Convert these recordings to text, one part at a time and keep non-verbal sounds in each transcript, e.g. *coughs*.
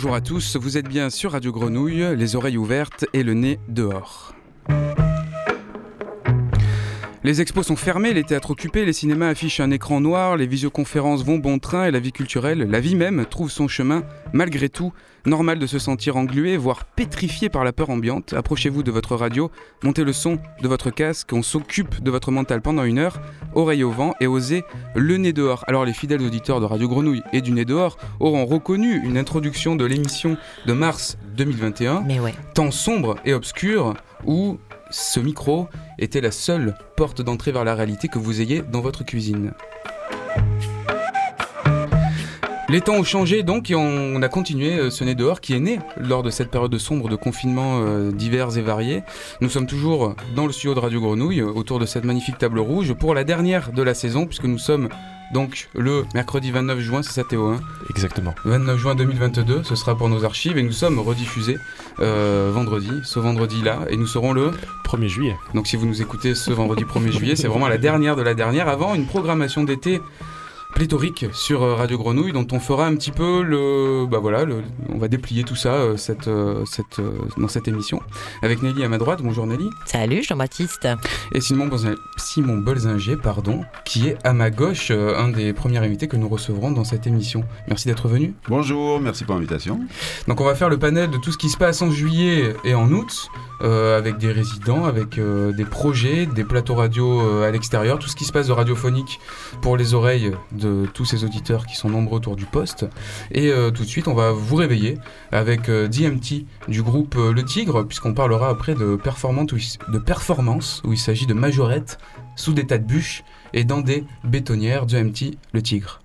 Bonjour à tous, vous êtes bien sur Radio Grenouille, les oreilles ouvertes et le nez dehors. Les expos sont fermés, les théâtres occupés, les cinémas affichent un écran noir, les visioconférences vont bon train et la vie culturelle, la vie même, trouve son chemin. Malgré tout, normal de se sentir englué, voire pétrifié par la peur ambiante. Approchez-vous de votre radio, montez le son de votre casque, on s'occupe de votre mental pendant une heure, oreille au vent et osez le nez dehors. Alors les fidèles auditeurs de Radio Grenouille et du nez dehors auront reconnu une introduction de l'émission de mars 2021, Mais ouais. temps sombre et obscur où ce micro était la seule porte d'entrée vers la réalité que vous ayez dans votre cuisine. Les temps ont changé donc et on a continué euh, ce nez dehors qui est né lors de cette période sombre de confinement euh, divers et variés. Nous sommes toujours dans le studio de Radio Grenouille euh, autour de cette magnifique table rouge pour la dernière de la saison puisque nous sommes donc le mercredi 29 juin, c'est ça Théo hein? Exactement. 29 juin 2022, ce sera pour nos archives et nous sommes rediffusés euh, vendredi, ce vendredi-là, et nous serons le. 1er juillet. Donc si vous nous écoutez ce vendredi 1er juillet, c'est vraiment la dernière de la dernière avant une programmation d'été pléthorique sur euh, Radio Grenouille dont on fera un petit peu le bah voilà le- on va déplier tout ça euh, cette, euh, cette, euh, dans cette émission. Avec Nelly à ma droite. Bonjour Nelly. Salut Jean-Baptiste. et Simon, Simon Bolzinger pardon qui est à ma gauche euh, un des premiers invités que nous recevrons dans cette émission. Merci d'être venu. Bonjour, merci pour l'invitation. Donc on va faire le panel de tout ce qui se passe en juillet et en août, euh, avec des résidents, avec euh, des projets, des plateaux radio euh, à l'extérieur, tout ce qui se passe de radiophonique pour les oreilles de tous ces auditeurs qui sont nombreux autour du poste. Et euh, tout de suite, on va vous réveiller avec euh, DMT du groupe euh, Le Tigre, puisqu'on parlera après de performance où il, s'agit de majorettes sous des tas de bûches et dans des bétonnières. DMT, Le Tigre.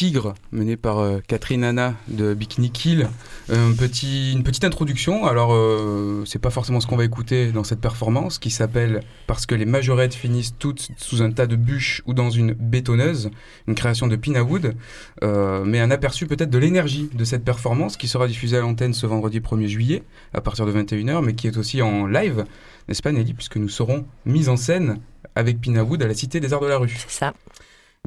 Tigre, mené par euh, Catherine Anna de Bikini Kill. Petit, une petite introduction. Alors, euh, c'est pas forcément ce qu'on va écouter dans cette performance qui s'appelle Parce que les majorettes finissent toutes sous un tas de bûches ou dans une bétonneuse, une création de Pinawood. Euh, mais un aperçu peut-être de l'énergie de cette performance qui sera diffusée à l'antenne ce vendredi 1er juillet à partir de 21h, mais qui est aussi en live, n'est-ce pas Nelly Puisque nous serons mis en scène avec Pinawood à la Cité des Arts de la Rue. C'est ça.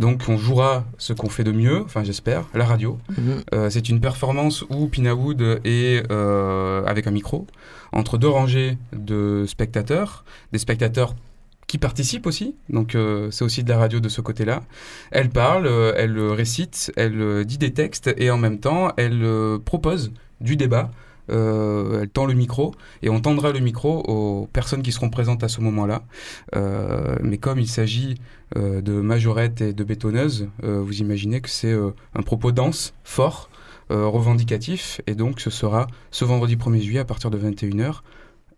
Donc on jouera ce qu'on fait de mieux, enfin j'espère, la radio. Mhm. Euh, c'est une performance où Pinawood est euh, avec un micro entre deux rangées de spectateurs, des spectateurs qui participent aussi, donc euh, c'est aussi de la radio de ce côté-là. Elle parle, elle récite, elle dit des textes et en même temps elle propose du débat euh, elle tend le micro et on tendra le micro aux personnes qui seront présentes à ce moment-là. Euh, mais comme il s'agit euh, de majorettes et de bétonneuses, euh, vous imaginez que c'est un propos dense, fort, revendicatif, et donc ce sera ce vendredi 1er juillet à partir de 21h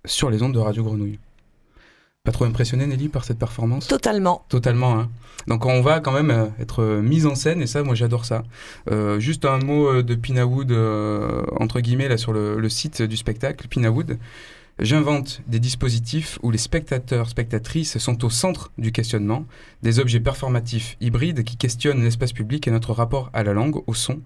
sur les ondes de Radio Grenouille. Pas trop impressionné Nelly par cette performance Totalement. Totalement. Hein. Donc on va quand même euh, être euh, mise en scène et ça, moi j'adore ça. Euh, juste un mot euh, de Pinawood euh, entre guillemets là sur le, le site du spectacle Pinawood. J'invente des dispositifs où les spectateurs, spectatrices sont au centre du questionnement, des objets performatifs hybrides qui questionnent l'espace public et notre rapport à la langue, au son,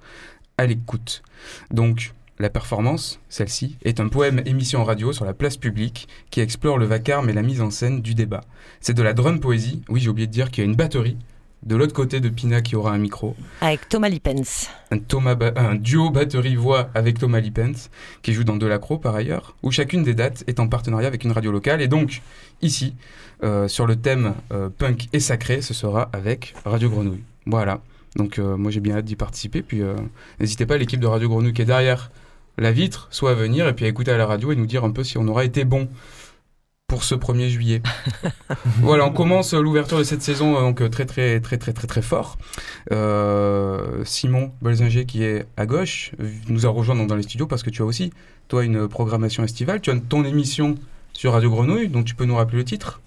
à l'écoute. Donc la performance, celle-ci, est un poème émission radio sur la place publique qui explore le vacarme et la mise en scène du débat. C'est de la drum poésie. Oui, j'ai oublié de dire qu'il y a une batterie de l'autre côté de Pina qui aura un micro. Avec Thomas Lippens. Un, Thomas ba- un duo batterie-voix avec Thomas Lippens, qui joue dans Delacro par ailleurs, où chacune des dates est en partenariat avec une radio locale. Et donc, ici, euh, sur le thème euh, punk et sacré, ce sera avec Radio Grenouille. Voilà. Donc, euh, moi j'ai bien hâte d'y participer. Puis, n'hésitez pas, l'équipe de Radio Grenouille qui est derrière la vitre, soit à venir et puis à écouter à la radio et nous dire un peu si on aura été bon pour ce 1er juillet. *laughs* voilà, on commence euh, l'ouverture de cette saison euh, donc euh, très très très très très très fort. Euh, Simon Bolzinger qui est à gauche nous a rejoint dans, dans les studios parce que tu as aussi toi une programmation estivale. Tu as ton émission sur Radio Grenouille, donc tu peux nous rappeler le titre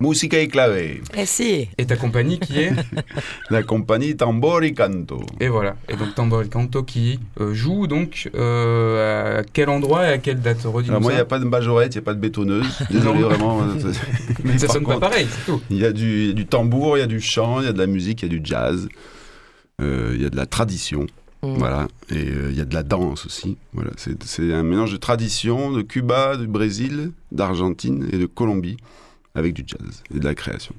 Musica y clave, Eh si. et ta compagnie qui est *laughs* la compagnie Tambor y Canto. et voilà et donc Tambor Canto qui euh, joue donc euh, à quel endroit et à quelle date Alors moi, il n'y a pas de majorette, il n'y a pas de bétonneuse. *laughs* Désolé, vraiment. euh, *laughs* Mais ça sonne pas pareil, c'est tout. Il y a du, du tambour, il y a du chant, il y a de la musique, il y a du jazz. euh, Il y a de la tradition, Mm. voilà, et euh, il y a de la danse aussi. Voilà, c'est c'est un mélange de tradition, de Cuba, du Brésil, d'Argentine et de Colombie, avec du jazz et de la création.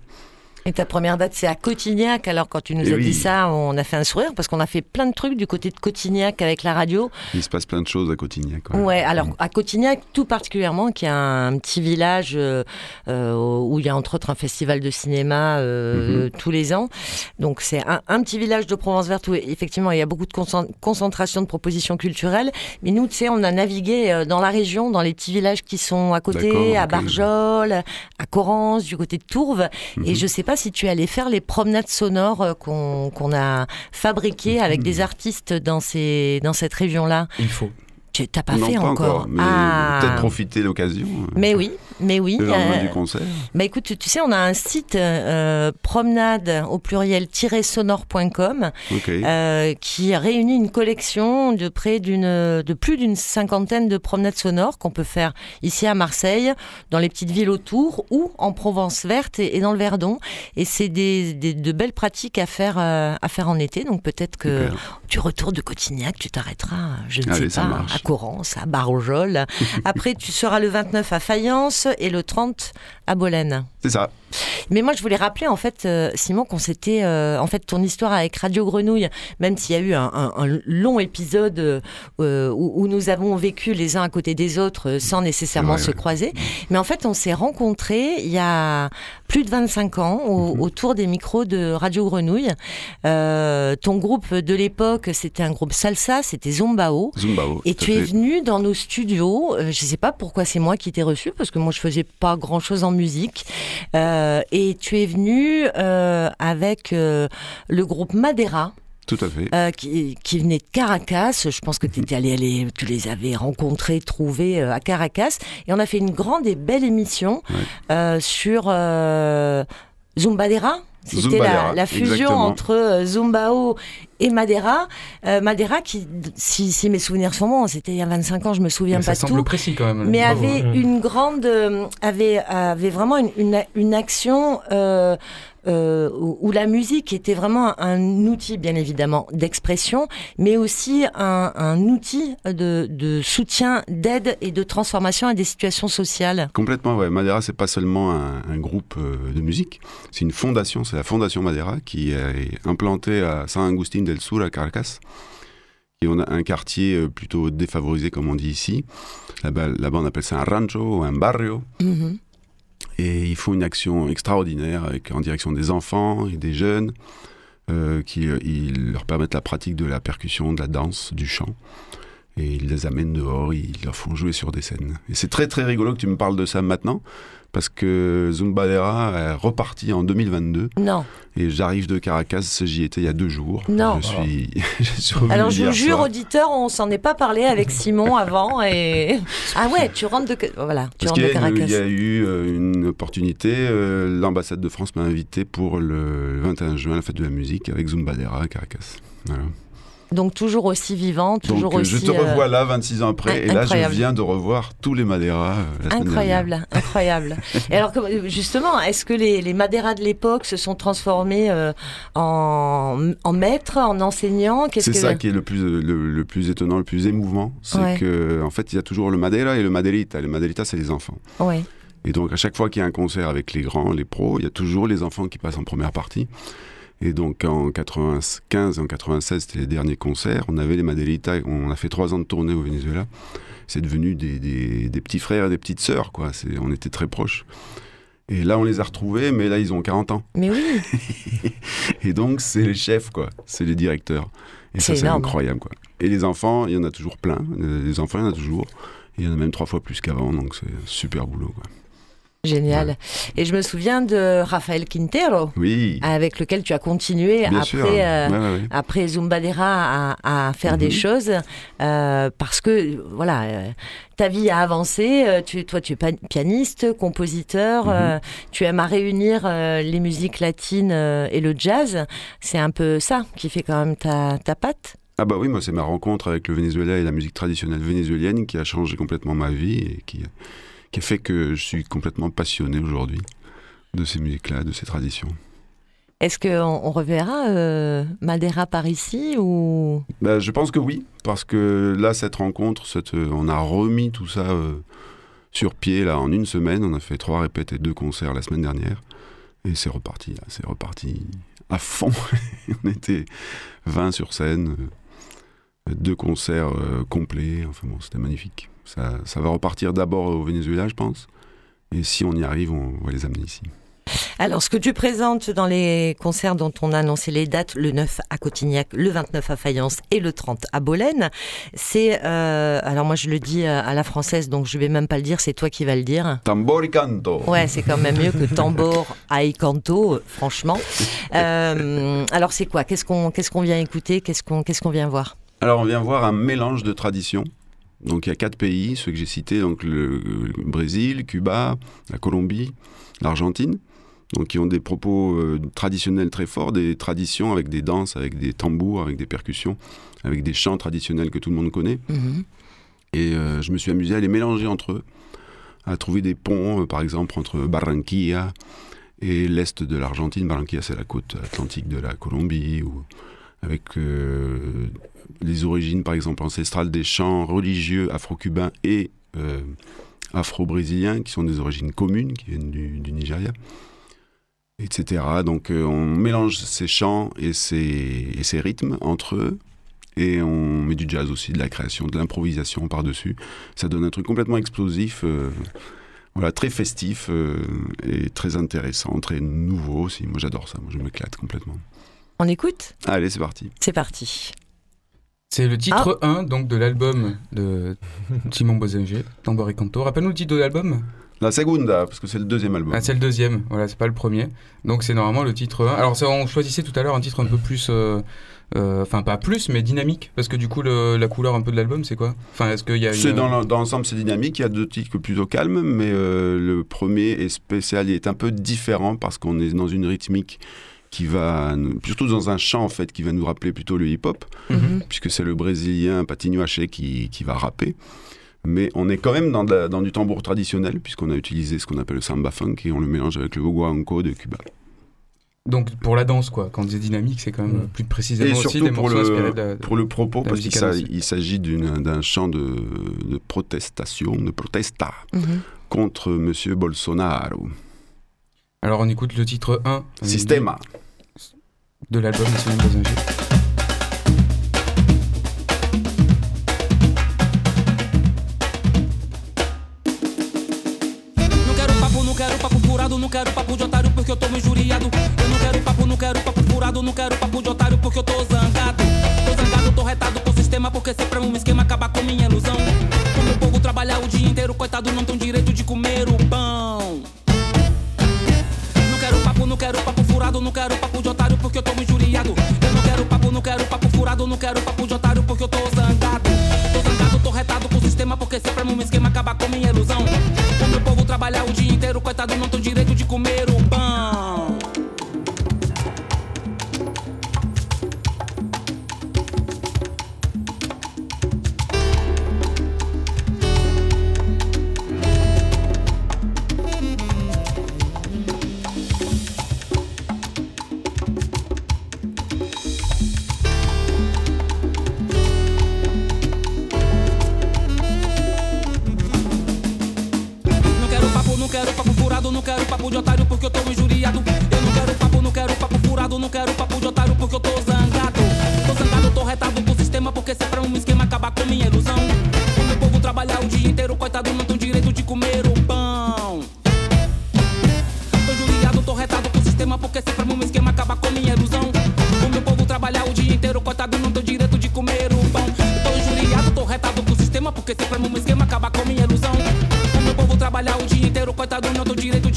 Et ta première date, c'est à Cotignac. Alors, quand tu nous Eh as dit ça, on a fait un sourire parce qu'on a fait plein de trucs du côté de Cotignac avec la radio. Il se passe plein de choses à Cotignac. Ouais, ouais. alors à Cotignac, tout particulièrement, qui est un petit village euh, euh, où il y a entre autres un festival de cinéma euh, Mhm. tous les ans. Donc c'est un, un petit village de Provence verte où effectivement il y a beaucoup de concent- concentration de propositions culturelles. Mais nous, tu sais, on a navigué dans la région, dans les petits villages qui sont à côté, à. Barjol, à Corrence, du côté de Tourves. Et Mhm. je sais pas si tu es allé faire les promenades sonores euh, qu'on a fabriquées avec des artistes dans, ces, dans cette région-là. Il faut. Tu t'as pas non, fait pas encore, mais Ah. peut-être profiter l'occasion. euh, Mais oui, mais oui. Le lendemain euh, du concert. bah écoute, tu, tu sais, on a un site euh, promenade au pluriel sonore.com Ok. euh, qui réunit une collection de près d'une, de plus d'une cinquantaine de promenades sonores qu'on peut faire ici à Marseille, dans les petites villes autour ou en Provence verte et, et dans le Verdon. Et c'est des, des- de belles pratiques à faire, euh, à faire en été. Donc peut-être que Super. tu retournes de Cotignac, tu t'arrêteras, je ne Allez, sais pas, à Corrence, à Barojol. *laughs* Après, tu seras le 29 à Fayence et le 30 à Bolène. C'est ça. Mais moi, je voulais rappeler, en fait, euh, Simon, qu'on s'était. euh, en fait, ton histoire avec Radio Grenouille, même s'il y a eu un, un- un long épisode euh, euh, où, où nous avons vécu les uns à côté des autres sans nécessairement se ouais. croiser. Mais en fait, on s'est rencontrés il y a plus de 25 ans au- Mhm. autour des micros de Radio Grenouille. Euh, ton groupe de l'époque, c'était un groupe salsa, c'était Zombao. Zumbao. Et tu es venu dans nos studios. je sais pas pourquoi c'est moi qui t'ai reçu parce que moi je faisais pas grand chose en musique. Euh, et tu es venu euh, avec euh, le groupe Madeira. Tout à fait. euh, qui, qui venait de Caracas. Je pense que tu étais allé, tu les avais rencontrés, trouvés euh, à Caracas. Et on a fait une grande et belle émission Ouais. euh, sur Zumbadera. C'était la, fusion exactement. entre euh, Zumbao et Madeira. Euh, Madeira, qui, si, si mes souvenirs sont bons, c'était il y a 25 ans, je me souviens Mais ça pas semble tout précis quand même. mais avait une grande euh, avait avait vraiment une, une, une action euh, euh, où, où la musique était vraiment un, un outil bien évidemment d'expression mais aussi un, un outil de, de soutien d'aide et de transformation à des situations sociales Complètement, ouais. Madeira, c'est pas seulement un, un groupe euh, de musique, c'est une fondation, c'est la Fondation Madeira qui est implantée à San Agustín del Sur, à Caracas. Et on a un quartier euh, plutôt défavorisé, comme on dit ici. Là-bas, là-bas, on appelle ça un rancho ou un barrio. Mhm. Et ils font une action extraordinaire en direction des enfants et des jeunes, euh, qui euh, ils leur permettent la pratique de la percussion, de la danse, du chant. Et ils les amènent dehors, ils leur font jouer sur des scènes. Et c'est très très rigolo que tu me parles de ça maintenant, parce que Zumbadera est reparti en 2022. Non. Et j'arrive de Caracas, j'y étais il y a deux jours. Non. Je suis, *laughs* je Alors je vous jure, soir. auditeurs, on s'en est pas parlé avec Simon avant et *laughs* ah ouais, tu rentres de voilà, tu rentres de Caracas. il y a eu euh, une opportunité, euh, l'ambassade de France m'a invité pour le 21 juin, la fête de la musique, avec Zumbadera à Caracas. Voilà. Donc toujours aussi vivant, toujours Donc euh, aussi je te euh, revois là 26 ans après, et là je viens de revoir tous les Madeira euh, Incroyable, incroyable. Et alors, justement, est-ce que les, les Madeiras de l'époque se sont transformés en, en maîtres, en enseignants? C'est que ça qui est le plus, le, le plus étonnant, le plus émouvant, c'est Ouais. que en fait il y a toujours le Madeira et le Maderita. Le Maderita c'est les enfants. Ouais. Et donc à chaque fois qu'il y a un concert avec les grands, les pros, il y a toujours les enfants qui passent en première partie. Et donc en 95 et en 96, c'était les derniers concerts. On avait les Maderita, on a fait trois ans de tournée au Venezuela. C'est devenu des, des- des petits frères et des petites sœurs, quoi. On était très proches. Et là, on les a retrouvés, mais là, ils ont 40 ans. Mais oui, *laughs* Et donc, c'est les chefs, quoi. C'est les directeurs. Et ça, C'est incroyable, quoi. Et les enfants, il y en a toujours plein. Euh, Les enfants, il y en a toujours. Et il y en a même trois fois plus qu'avant, donc c'est un super boulot, quoi. Génial. Et je me souviens de Rafael Quintero, Oui, avec lequel tu as continué bien après. euh, Ouais, après Zumbadera à, à faire des Mhm. choses euh, parce que voilà euh, ta vie a avancé euh, tu, toi tu es pianiste compositeur Mhm. tu aimes à réunir les musiques latines et le jazz c'est un peu ça qui fait quand même ta, ta patte? Ah bah oui, moi c'est ma rencontre avec le Venezuela et la musique traditionnelle vénézuélienne qui a changé complètement ma vie et qui, qui a fait que je suis complètement passionné aujourd'hui de ces musiques-là, de ces traditions. est-ce qu'on on reverra euh, Madeira par ici ou? Bah, je pense que oui, parce que là, cette rencontre, cette, euh, on a remis tout ça euh, sur pied là, en une semaine. On a fait trois répètes et deux concerts la semaine dernière. Et c'est reparti, c'est reparti à fond. *laughs* on était 20 sur scène, euh, deux concerts euh, complets. Enfin bon, c'était magnifique. Ça, ça va repartir d'abord au Venezuela, je pense. Et si on y arrive, on va les amener ici. Alors, ce que tu présentes dans les concerts dont on a annoncé les dates, le 9 à Cotignac, le 29 à Fayence et le 30 à Bolène, c'est... euh, alors moi, je le dis euh, à la française, donc je vais même pas le dire, c'est toi qui vas le dire. Tambor y canto. Ouais, c'est quand même mieux que Tambor à Canto, euh, franchement. *laughs* Euh, alors, c'est quoi? Qu'est-ce qu'on qu'est-ce qu'on vient écouter? Qu'est-ce qu'on qu'est-ce qu'on vient voir? Alors, on vient voir un mélange de traditions. Donc, il y a quatre pays, ceux que j'ai cités, donc le, le Brésil, Cuba, la Colombie, l'Argentine, donc qui ont des propos euh, traditionnels très forts, des traditions avec des danses, avec des tambours, avec des percussions, avec des chants traditionnels que tout le monde connaît. Mhm. Et euh, je me suis amusé à les mélanger entre eux, à trouver des ponts, euh, par exemple, entre Barranquilla et l'est de l'Argentine. Barranquilla, c'est la côte atlantique de la Colombie, ou avec euh, les origines, par exemple, ancestrales des chants religieux afro-cubains et euh, afro-brésiliens, qui sont des origines communes, qui viennent du, Nigeria, etc. Donc euh, on mélange ces chants et ces, et ces rythmes entre eux, et on met du jazz aussi, de la création, de l'improvisation par-dessus. Ça donne un truc complètement explosif, voilà, très festif et très intéressant, très nouveau aussi. Moi j'adore ça, moi je m'éclate complètement. On écoute Allez, c'est parti. C'est parti. C'est le titre Ah. 1 donc de l'album de Simon Bozinger, Tambor y Canto. Rappelle-nous le titre de l'album La segunda, parce que c'est le deuxième album. Ah, c'est le deuxième, voilà, c'est pas le premier. Donc c'est normalement le titre 1. Alors ça, on choisissait tout à l'heure un titre un peu plus, euh, euh, enfin pas plus, mais dynamique, parce que du coup le- la couleur un peu de l'album, c'est quoi? Enfin, est-ce qu'il y a une- dans l'ensemble, c'est dynamique. Il y a deux titres plutôt calmes, mais euh, le premier est spécial. Il est un peu différent parce qu'on est dans une rythmique qui va, nous- surtout dans un chant en fait, qui va nous rappeler plutôt le hip-hop, Mhm. puisque c'est le Brésilien Patinho Haché qui, qui va rapper. Mais on est quand même dans, la- dans du tambour traditionnel, puisqu'on a utilisé ce qu'on appelle le samba funk et on le mélange avec le guaguancó de Cuba. Donc pour la danse, quoi. Quand on dit dynamique, c'est quand même Mm. plus précisément Et aussi surtout des pour inspirés le, de la- de- pour le propos, parce qu'il s'agit d'un chant de, de protestation, de protesta Mhm. contre Monsieur Bolsonaro. Alors on écoute le titre 1 euh, Systema. de l'album de Simon Bozinger. Não quero papo, de otário porque eu tô injuriado. Eu não quero papo, não quero papo furado, não quero papo de otário porque eu tô zangado. Tô zangado, tô retado com o sistema porque sempre é um esquema acabar com inteiro, coitado, não tem direito de comer o pão. Não quero papo de otário porque eu tô injuriado. Eu não quero papo, não quero papo furado, não quero papo de otário porque eu tô zangado. Tô zangado, tô retado com o sistema porque sempre é um esquema acaba com minha ilusão. O meu povo trabalhar o dia inteiro, coitado, não tem direito de comer o porque sempre é um esquema acabar com minha ilusão. O meu povo trabalhar o dia inteiro, coitado, não tem direito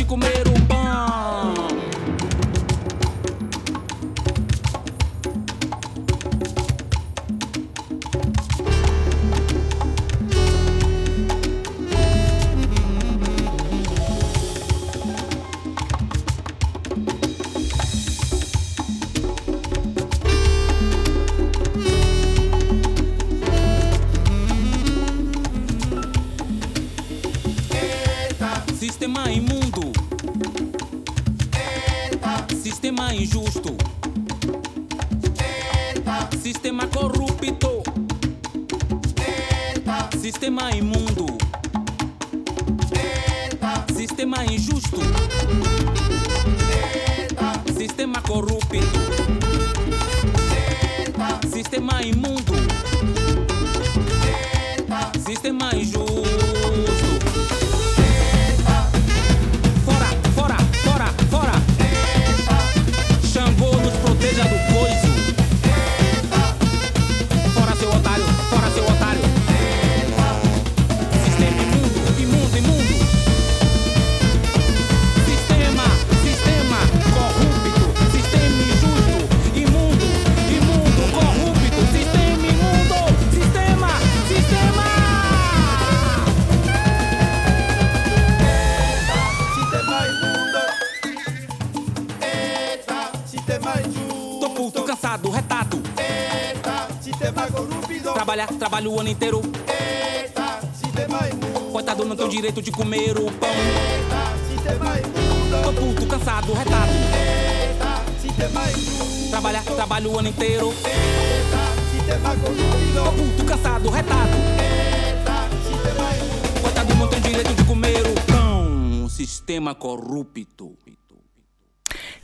trabalho o ano inteiro. Eita, sistema imundo. Coitado, não tem o direito de comer o pão. Eita, sistema imundo. Tô puto, cansado, retado. Eita, sistema injusto. Trabalhar, trabalho o ano inteiro. Eita, sistema Tô corrupto. puto, cansado, retado. Eita, sistema imundo. Coitado, não tem direito de comer o pão. Sistema corrupto.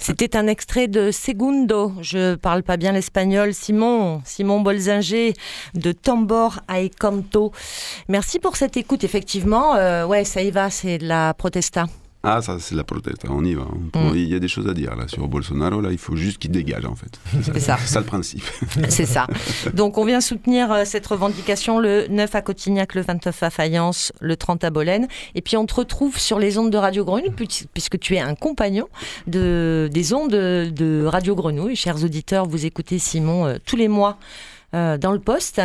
C'était un extrait de Segundo. Je parle pas bien l'espagnol. Simon, Simon Bolzinger de Tambor a Canto. Merci pour cette écoute. Effectivement, euh, ouais, ça y va, c'est de la protesta. Ah, ça, c'est la proteste, on y va. Mm. Il y a des choses à dire là sur Bolsonaro, là, il faut juste qu'il dégage en fait. C'est ça. C'est ça le principe. *laughs* C'est ça. Donc on vient soutenir euh, cette revendication le 9 à Cotignac, le 29 à Fayence, le 30 à Bolène. Et puis on te retrouve sur les ondes de Radio Grenouille, puis- puisque tu es un compagnon de, des ondes de, de Radio Grenouille. Chers auditeurs, vous écoutez Simon euh, tous les mois euh, dans le poste.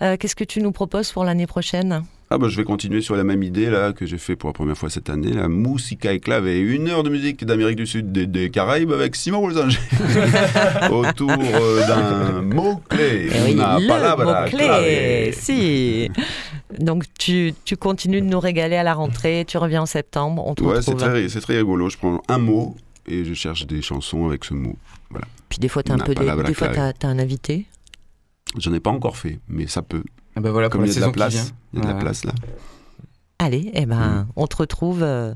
Qu'est-ce que tu nous proposes pour l'année prochaine? Ah bah je vais continuer sur la même idée là que j'ai fait pour la première fois cette année, la Musica et clave, une heure de musique d'Amérique du Sud, des, des Caraïbes avec Simon Bolzinger *laughs* autour euh, d'un mot clé, Eh oui, palabra mot-clé, si. Donc tu, tu continues de nous régaler à la rentrée, tu reviens en septembre, on te Ouais, c'est très, c'est très rigolo. Je prends un mot et je cherche des chansons avec ce mot. Puis des fois, tu as un peu des, des fois, t'as un invité. J'en ai pas encore fait, mais ça peut. Ah bah voilà, pour Comme la il y a de la place, il y a de la place là. Allez, eh ben, Mm. on te retrouve euh,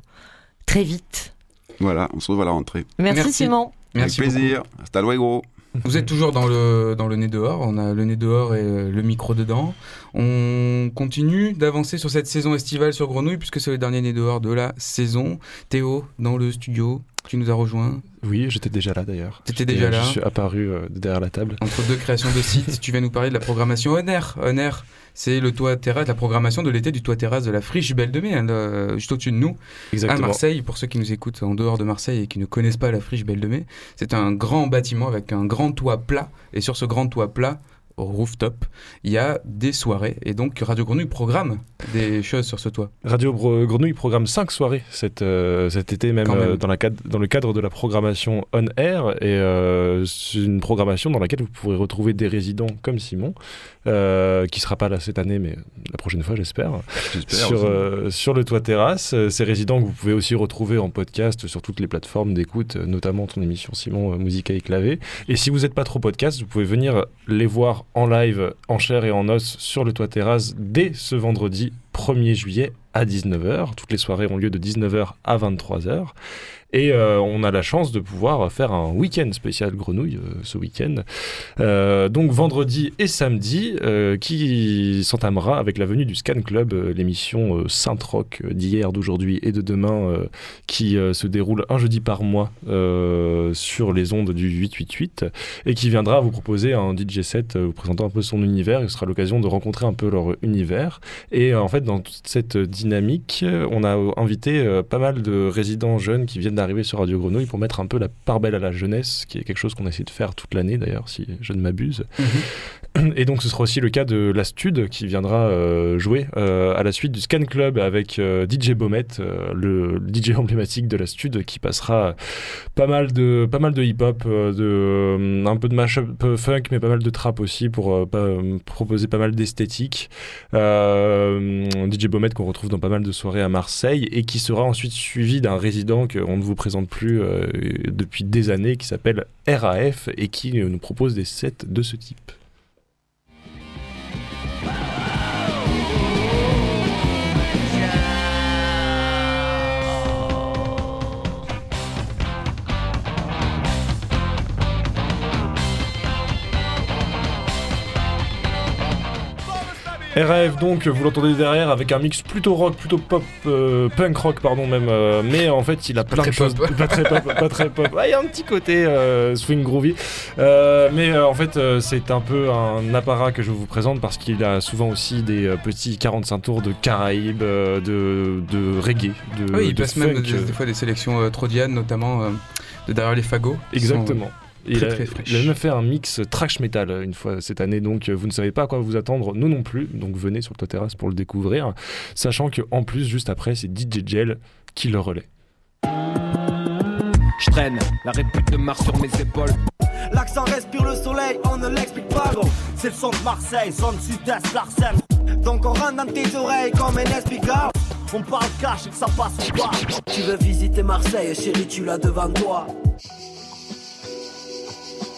très vite. Voilà, on se retrouve à la rentrée. Merci, Merci. Simon. Merci avec beaucoup. plaisir. Hasta luego. Vous êtes toujours dans le, dans le nez dehors, on a le nez dehors et euh, le micro dedans. On continue d'avancer sur cette saison estivale sur Grenouille puisque c'est le dernier nez dehors de la saison. Théo dans le studio. Tu nous as rejoint. Oui, j'étais déjà là d'ailleurs. T'étais J'étais- déjà là. Je suis apparu euh, derrière la table. Entre deux créations de sites, tu viens nous parler de la programmation Honor. Honor, c'est le toit terrasse, la programmation de l'été du toit terrasse de la Friche Belle de Mai, hein, le- juste au-dessus de nous, à Exactement. Marseille. Pour ceux qui nous écoutent en dehors de Marseille et qui ne connaissent pas la Friche Belle de Mai, c'est un grand bâtiment avec un grand toit plat. Et sur ce grand toit plat, rooftop, il y a des soirées. Et donc Radio Grenouille programme des choses sur ce toit. Radio Grenouille programme 5 soirées cet, euh, cet été, même, euh, dans, la cadre, dans le cadre de la programmation On Air. Et euh, c'est une programmation dans laquelle vous pourrez retrouver des résidents comme Simon, qui sera pas là cette année, mais la prochaine fois, j'espère. Sur, sur le toit terrasse. Ces résidents que vous pouvez aussi retrouver en podcast sur toutes les plateformes d'écoute, notamment ton émission Simon Musica et Clavé. Et si vous n'êtes pas trop podcast, vous pouvez venir les voir en live, en chair et en os sur le toit terrasse dès ce vendredi 1er juillet à 19h. Toutes les soirées ont lieu de 19h à 23h. Et euh, on a la chance de pouvoir faire un week-end spécial grenouille euh, ce week-end. Euh, donc vendredi et samedi, qui s'entamera avec la venue du Scan Club, l'émission Saint-Rock euh, d'hier, d'aujourd'hui et de demain, qui se déroule un jeudi par mois sur les ondes du 888 et qui viendra vous proposer un DJ set vous présentant un peu son univers. Ce sera l'occasion de rencontrer un peu leur univers. Et en fait, dans toute cette dynamique, on a invité pas mal de résidents jeunes qui viennent d'arriver sur Radio Grenouille pour mettre un peu la part belle à la jeunesse, qui est quelque chose qu'on essaie de faire toute l'année d'ailleurs, si je ne m'abuse. Et donc ce sera aussi le cas de la Stud qui viendra euh, jouer euh, à la suite du Scan Club avec euh, DJ Bomet, euh, le DJ emblématique de la Stud qui passera pas mal de pas mal de hip-hop, de un peu de mashup funk mais pas mal de trap aussi pour proposer pas mal d'esthétique. DJ Bomet qu'on retrouve dans pas mal de soirées à Marseille et qui sera ensuite suivi d'un résident qu'on ne vous présente plus depuis des années qui s'appelle RAF et qui nous propose des sets de ce type. RAF donc, vous l'entendez derrière avec un mix plutôt rock, plutôt pop, euh, punk rock pardon même, euh, mais en fait il a plein de choses, *laughs* pas très pop, pas très pop. Il y a un petit côté euh, swing groovy, mais en fait c'est un peu un apparat que je vous présente parce qu'il a souvent aussi des petits 45 tours de Caraïbes, de, de reggae, de, oui, il de passe même des, des fois des sélections Trodian, notamment de derrière les fagots. sont, Exactement. Il très, a, très il a même fait un mix trash metal euh, une fois cette année, donc euh, vous ne savez pas à quoi vous attendre, nous non plus. Donc venez sur le toit terrasse pour le découvrir, sachant que en plus juste après c'est DJ Gel qui le relaie. Je traîne la répute de Mars sur mes épaules. L'accent respire le soleil, on ne l'explique pas gros. C'est le son de Marseille, zone sud-est, Larsen. Donc on rentre dans tes oreilles comme un expliqueur On parle cash et que ça passe ou pas Tu veux visiter Marseille, chérie, tu l'as devant toi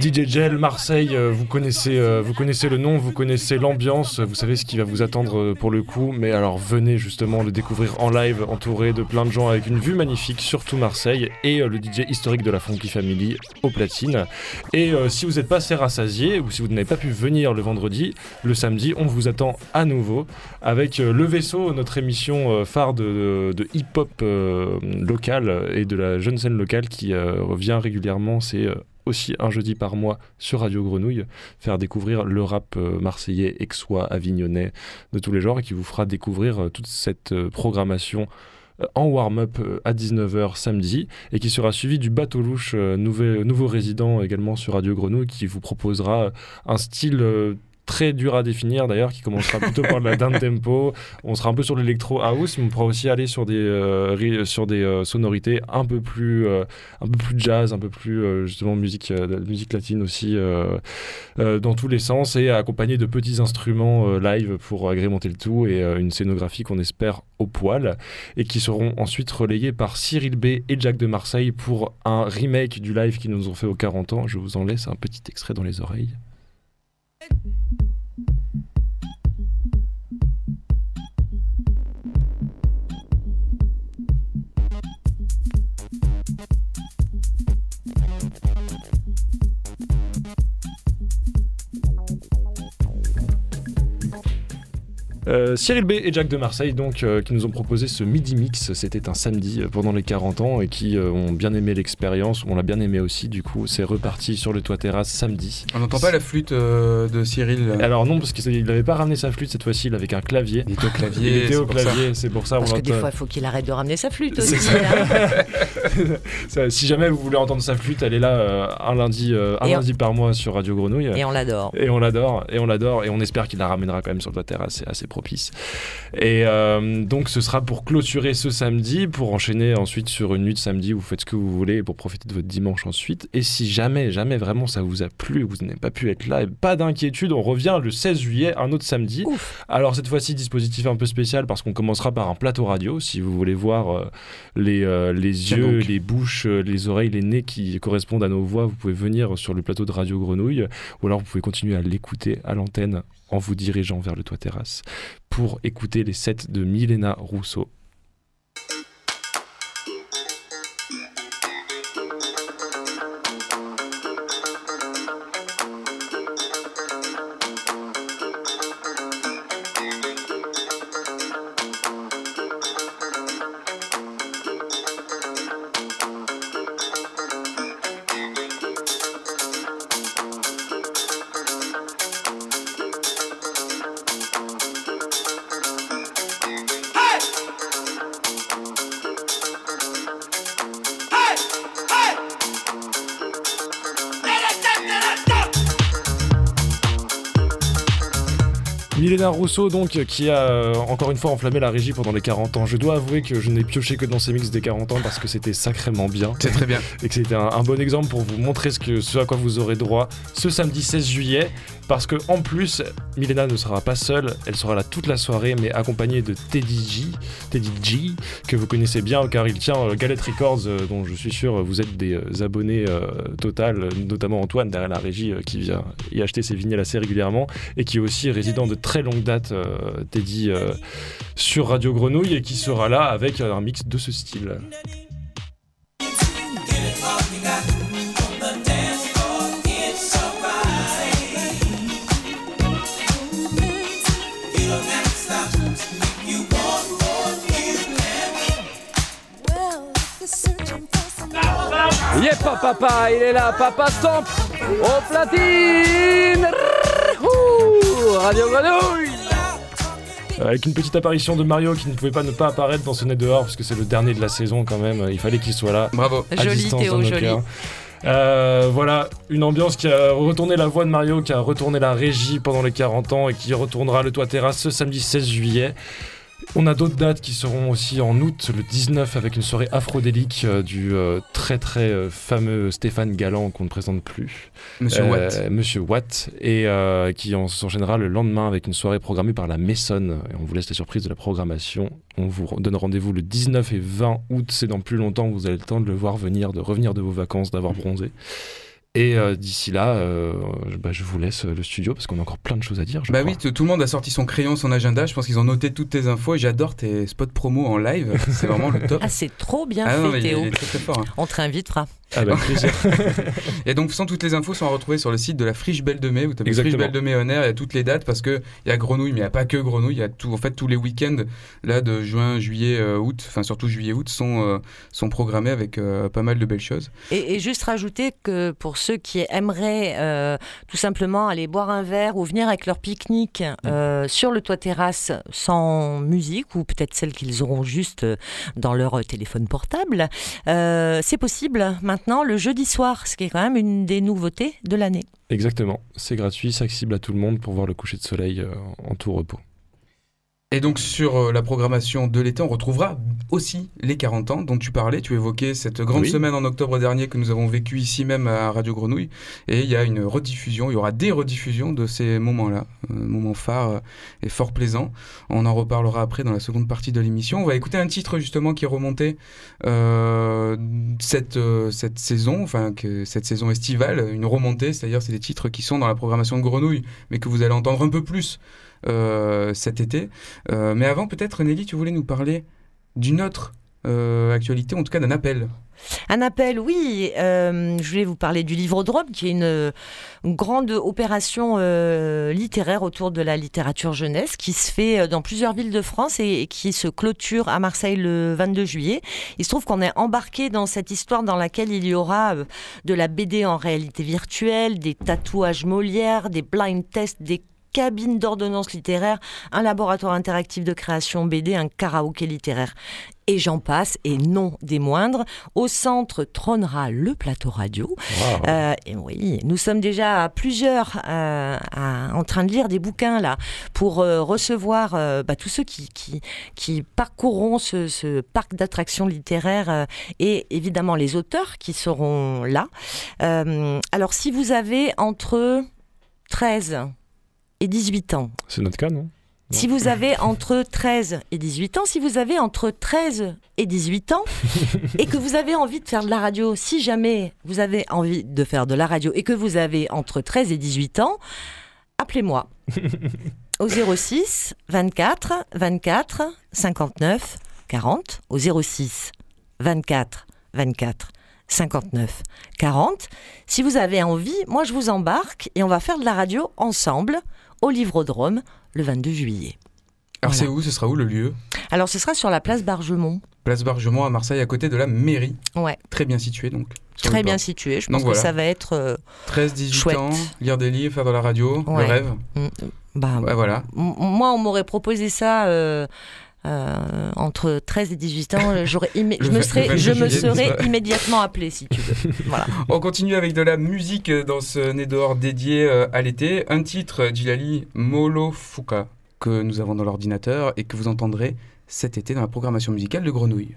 DJ Gel, Marseille, euh, vous connaissez, euh, vous connaissez le nom, vous connaissez l'ambiance, vous savez ce qui va vous attendre euh, pour le coup. Mais alors venez justement le découvrir en live, entouré de plein de gens avec une vue magnifique, surtout Marseille, et le DJ historique de la Funky Family au platine. Et si vous n'êtes pas assez rassasié, ou si vous n'avez pas pu venir le vendredi, le samedi, on vous attend à nouveau avec Le Vaisseau, notre émission phare de, hip-hop local et de la jeune scène locale qui revient régulièrement. C'est euh, aussi un jeudi par mois sur Radio Grenouille, faire découvrir le rap euh, marseillais, aixois, avignonnais, de tous les genres, et qui vous fera découvrir euh, toute cette programmation en warm-up à 19h samedi, et qui sera suivi du bateau louche, nouveau résident également sur Radio Grenouille, qui vous proposera un style... très dur à définir d'ailleurs qui commencera plutôt par de la down tempo on sera un peu sur l'électro house mais on pourra aussi aller sur des euh, sur des euh, sonorités un peu plus euh, un peu plus jazz, un peu plus justement musique, musique latine aussi dans tous les sens et accompagné de petits instruments live pour agrémenter le tout et une scénographie qu'on espère au poil et qui seront ensuite relayés par Cyril B et Jack de Marseille pour un remake du live qu'ils nous ont fait aux 40 ans. Je vous en laisse un petit extrait dans les oreilles. it's- Euh, Cyril B et Jack de Marseille, donc, euh, qui nous ont proposé ce midi mix. C'était un samedi euh, pendant les 40 ans et qui euh, ont bien aimé l'expérience. On l'a bien aimé aussi, du coup. C'est reparti sur le toit terrasse samedi. On n'entend pas la flûte euh, de Cyril. euh, Alors, non, parce qu'il n'avait pas ramené sa flûte cette fois-ci, il avait qu'un clavier. Il était au clavier. Il était c'est au pour ça. clavier, c'est pour ça. Parce on que des fois, il faut qu'il arrête de ramener sa flûte aussi. ça. hein. *laughs* Si jamais vous voulez entendre sa flûte, elle est là euh, un lundi, euh, un on- lundi par mois sur Radio Grenouille. Et on l'adore. Et on l'adore, et on l'adore, et on espère qu'il la ramènera quand même sur le terrasse, c'est assez propice. Et euh, donc ce sera pour clôturer ce samedi, pour enchaîner ensuite sur une nuit de samedi où vous faites ce que vous voulez, pour profiter de votre dimanche ensuite. Et si jamais, jamais vraiment ça vous a plu, vous n'avez pas pu être là, et pas d'inquiétude, on revient le 16 juillet, un autre samedi. Ouf. Alors cette fois-ci, dispositif un peu spécial parce qu'on commencera par un plateau radio. Si vous voulez voir euh, les, euh, les yeux, les bouches, les oreilles, les nez qui correspondent à nos voix, vous pouvez venir sur le plateau de Radio Grenouille ou alors vous pouvez continuer à l'écouter à l'antenne en vous dirigeant vers le toit terrasse pour écouter les sets de Milena Rousseau. Rousseau, donc, qui a euh, encore une fois enflammé la régie pendant les 40 ans. Je dois avouer que je n'ai pioché que dans ces mix des 40 ans parce que c'était sacrément bien. C'est très bien. *laughs* et que c'était un, un bon exemple pour vous montrer ce, que, ce à quoi vous aurez droit ce samedi 16 juillet. Parce que en plus, Milena ne sera pas seule, elle sera là toute la soirée, mais accompagnée de Teddy G, Teddy G, que vous connaissez bien car il tient euh, Galette Records, euh, dont je suis sûr vous êtes des euh, abonnés euh, total, notamment Antoine derrière la régie qui vient y acheter ses vinyles assez régulièrement et qui est aussi résident de très longue date, Teddy, sur Radio Grenouille et qui sera là avec un mix de ce style. Yeah, papa, il est là, papa Stamp au platine Radio Grenouille Avec une petite apparition de Mario qui ne pouvait pas ne pas apparaître dans ce net dehors parce que c'est le dernier de la saison quand même. Il fallait qu'il soit là. Bravo. à Joli distance dans Théo, nos joli. cœurs. Euh, voilà, une ambiance qui a retourné la voix de Mario, qui a retourné la régie pendant les 40 ans et qui retournera le toit terrasse ce samedi 16 juillet. On a d'autres dates qui seront aussi en août, le 19, avec une soirée afrodélique euh, du euh, très très euh, fameux Stéphane Galland qu'on ne présente plus. Monsieur Watt. Monsieur Watt, et qui en- s'enchaînera le lendemain avec une soirée programmée par la Maisonne. Et on vous laisse la surprise de la programmation. On vous donne rendez-vous le 19 et 20 août. C'est dans plus longtemps. Vous avez le temps de le voir venir, de revenir de vos vacances, d'avoir bronzé. Et euh, d'ici là, euh, je- bah, je vous laisse le studio parce qu'on a encore plein de choses à dire. je Bah crois. oui, tout le monde a sorti son crayon, son agenda. Je pense qu'ils ont noté toutes tes infos et j'adore tes spots promo en live. *laughs* C'est vraiment le top. Ah, c'est trop bien Ah non, fait, il Théo. est très très fort. hein. On te réinvitera. Ah bah, plaisir. *laughs* Et donc, sans toutes les infos sont à retrouver sur le site de la Friche Belle de Mai. Vous tapez Friche Exactement. Belle de Mai on air, il y a toutes les dates parce que il y a Grenouille, mais il n'y a pas que Grenouille. Il y a tout, en fait, tous les week-ends là de juin, juillet, euh, août, enfin surtout juillet, août sont euh, sont programmés avec euh, pas mal de belles choses. Et, et juste rajouter que pour ceux qui aimeraient euh, tout simplement aller boire un verre ou venir avec leur pique-nique euh, sur le toit terrasse sans musique ou peut-être celle qu'ils auront juste euh, dans leur téléphone portable, euh, c'est possible maintenant le jeudi soir, ce qui est quand même une des nouveautés de l'année. Exactement. C'est gratuit, c'est accessible à tout le monde pour voir le coucher de soleil en tout repos. Et donc sur euh, la programmation de l'été, on retrouvera aussi les 40 ans dont tu parlais. Tu évoquais cette grande Oui. semaine en octobre dernier que nous avons vécu ici même à Radio Grenouille. Et il y a une rediffusion, il y aura des rediffusions de ces moments-là, euh, moments phares euh, et fort plaisants. On en reparlera après dans la seconde partie de l'émission. On va écouter un titre justement qui est remonté euh, cette, cette saison, enfin que cette saison estivale, une remontée, c'est-à-dire c'est des titres qui sont dans la programmation de Grenouille, mais que vous allez entendre un peu plus cet été. Euh, mais avant, peut-être, Nelly, tu voulais nous parler d'une autre euh, actualité, en tout cas d'un appel. Un appel, oui. euh, je voulais vous parler du Livrodrome, qui est une, grande opération euh, littéraire autour de la littérature jeunesse, qui se fait euh, dans plusieurs villes de France et, et qui se clôture à Marseille le 22 juillet. Il se trouve qu'on est embarqué dans cette histoire dans laquelle il y aura euh, de la BD en réalité virtuelle, des tatouages Molière, des blind tests, des cabines d'ordonnance littéraire, un laboratoire interactif de création BD, un karaoké littéraire. Et j'en passe, et non des moindres. Au centre trônera le plateau radio. Euh, et oui, nous sommes déjà à plusieurs euh, à- en train de lire des bouquins là pour euh, recevoir bah, tous ceux qui, qui, qui parcourront ce, ce parc d'attractions littéraires et évidemment les auteurs qui seront là. Alors si vous avez entre 13 et 18 ans, C'est notre cas, non? Si vous *laughs* avez entre 13 et 18 ans, si vous avez entre 13 et 18 ans, *laughs* et que vous avez envie de faire de la radio, si jamais vous avez envie de faire de la radio et que vous avez entre 13 et 18 ans, appelez-moi *laughs* au 06 24 24 59 40, au 06 24 24 59 40. Si vous avez envie, moi je vous embarque et on va faire de la radio ensemble au Livrodrome le 22 juillet. Alors Voilà. c'est où Ce sera où le lieu? Alors ce sera sur la place Bargemont. Place Bargemont à Marseille, à côté de la mairie. Ouais, Très bien situé donc. très bien situé. Je Donc pense voilà. que ça va être. euh, 13-18 Chouette. ans, lire des livres, faire de la radio, Ouais. le rêve. mm, bah, Ouais, voilà. moi, on m'aurait proposé ça. euh, euh, entre 13 et 18 ans, euh, *laughs* j'aurais immé- Le je me serais, le je 22 me juillet, serais c'est ça. immédiatement appelé si tu veux. *laughs* Voilà. On continue avec de la musique dans ce nez dehors dédié euh, à l'été. Un titre, Djilali Molofuka, que nous avons dans l'ordinateur et que vous entendrez cet été dans la programmation musicale de Grenouille.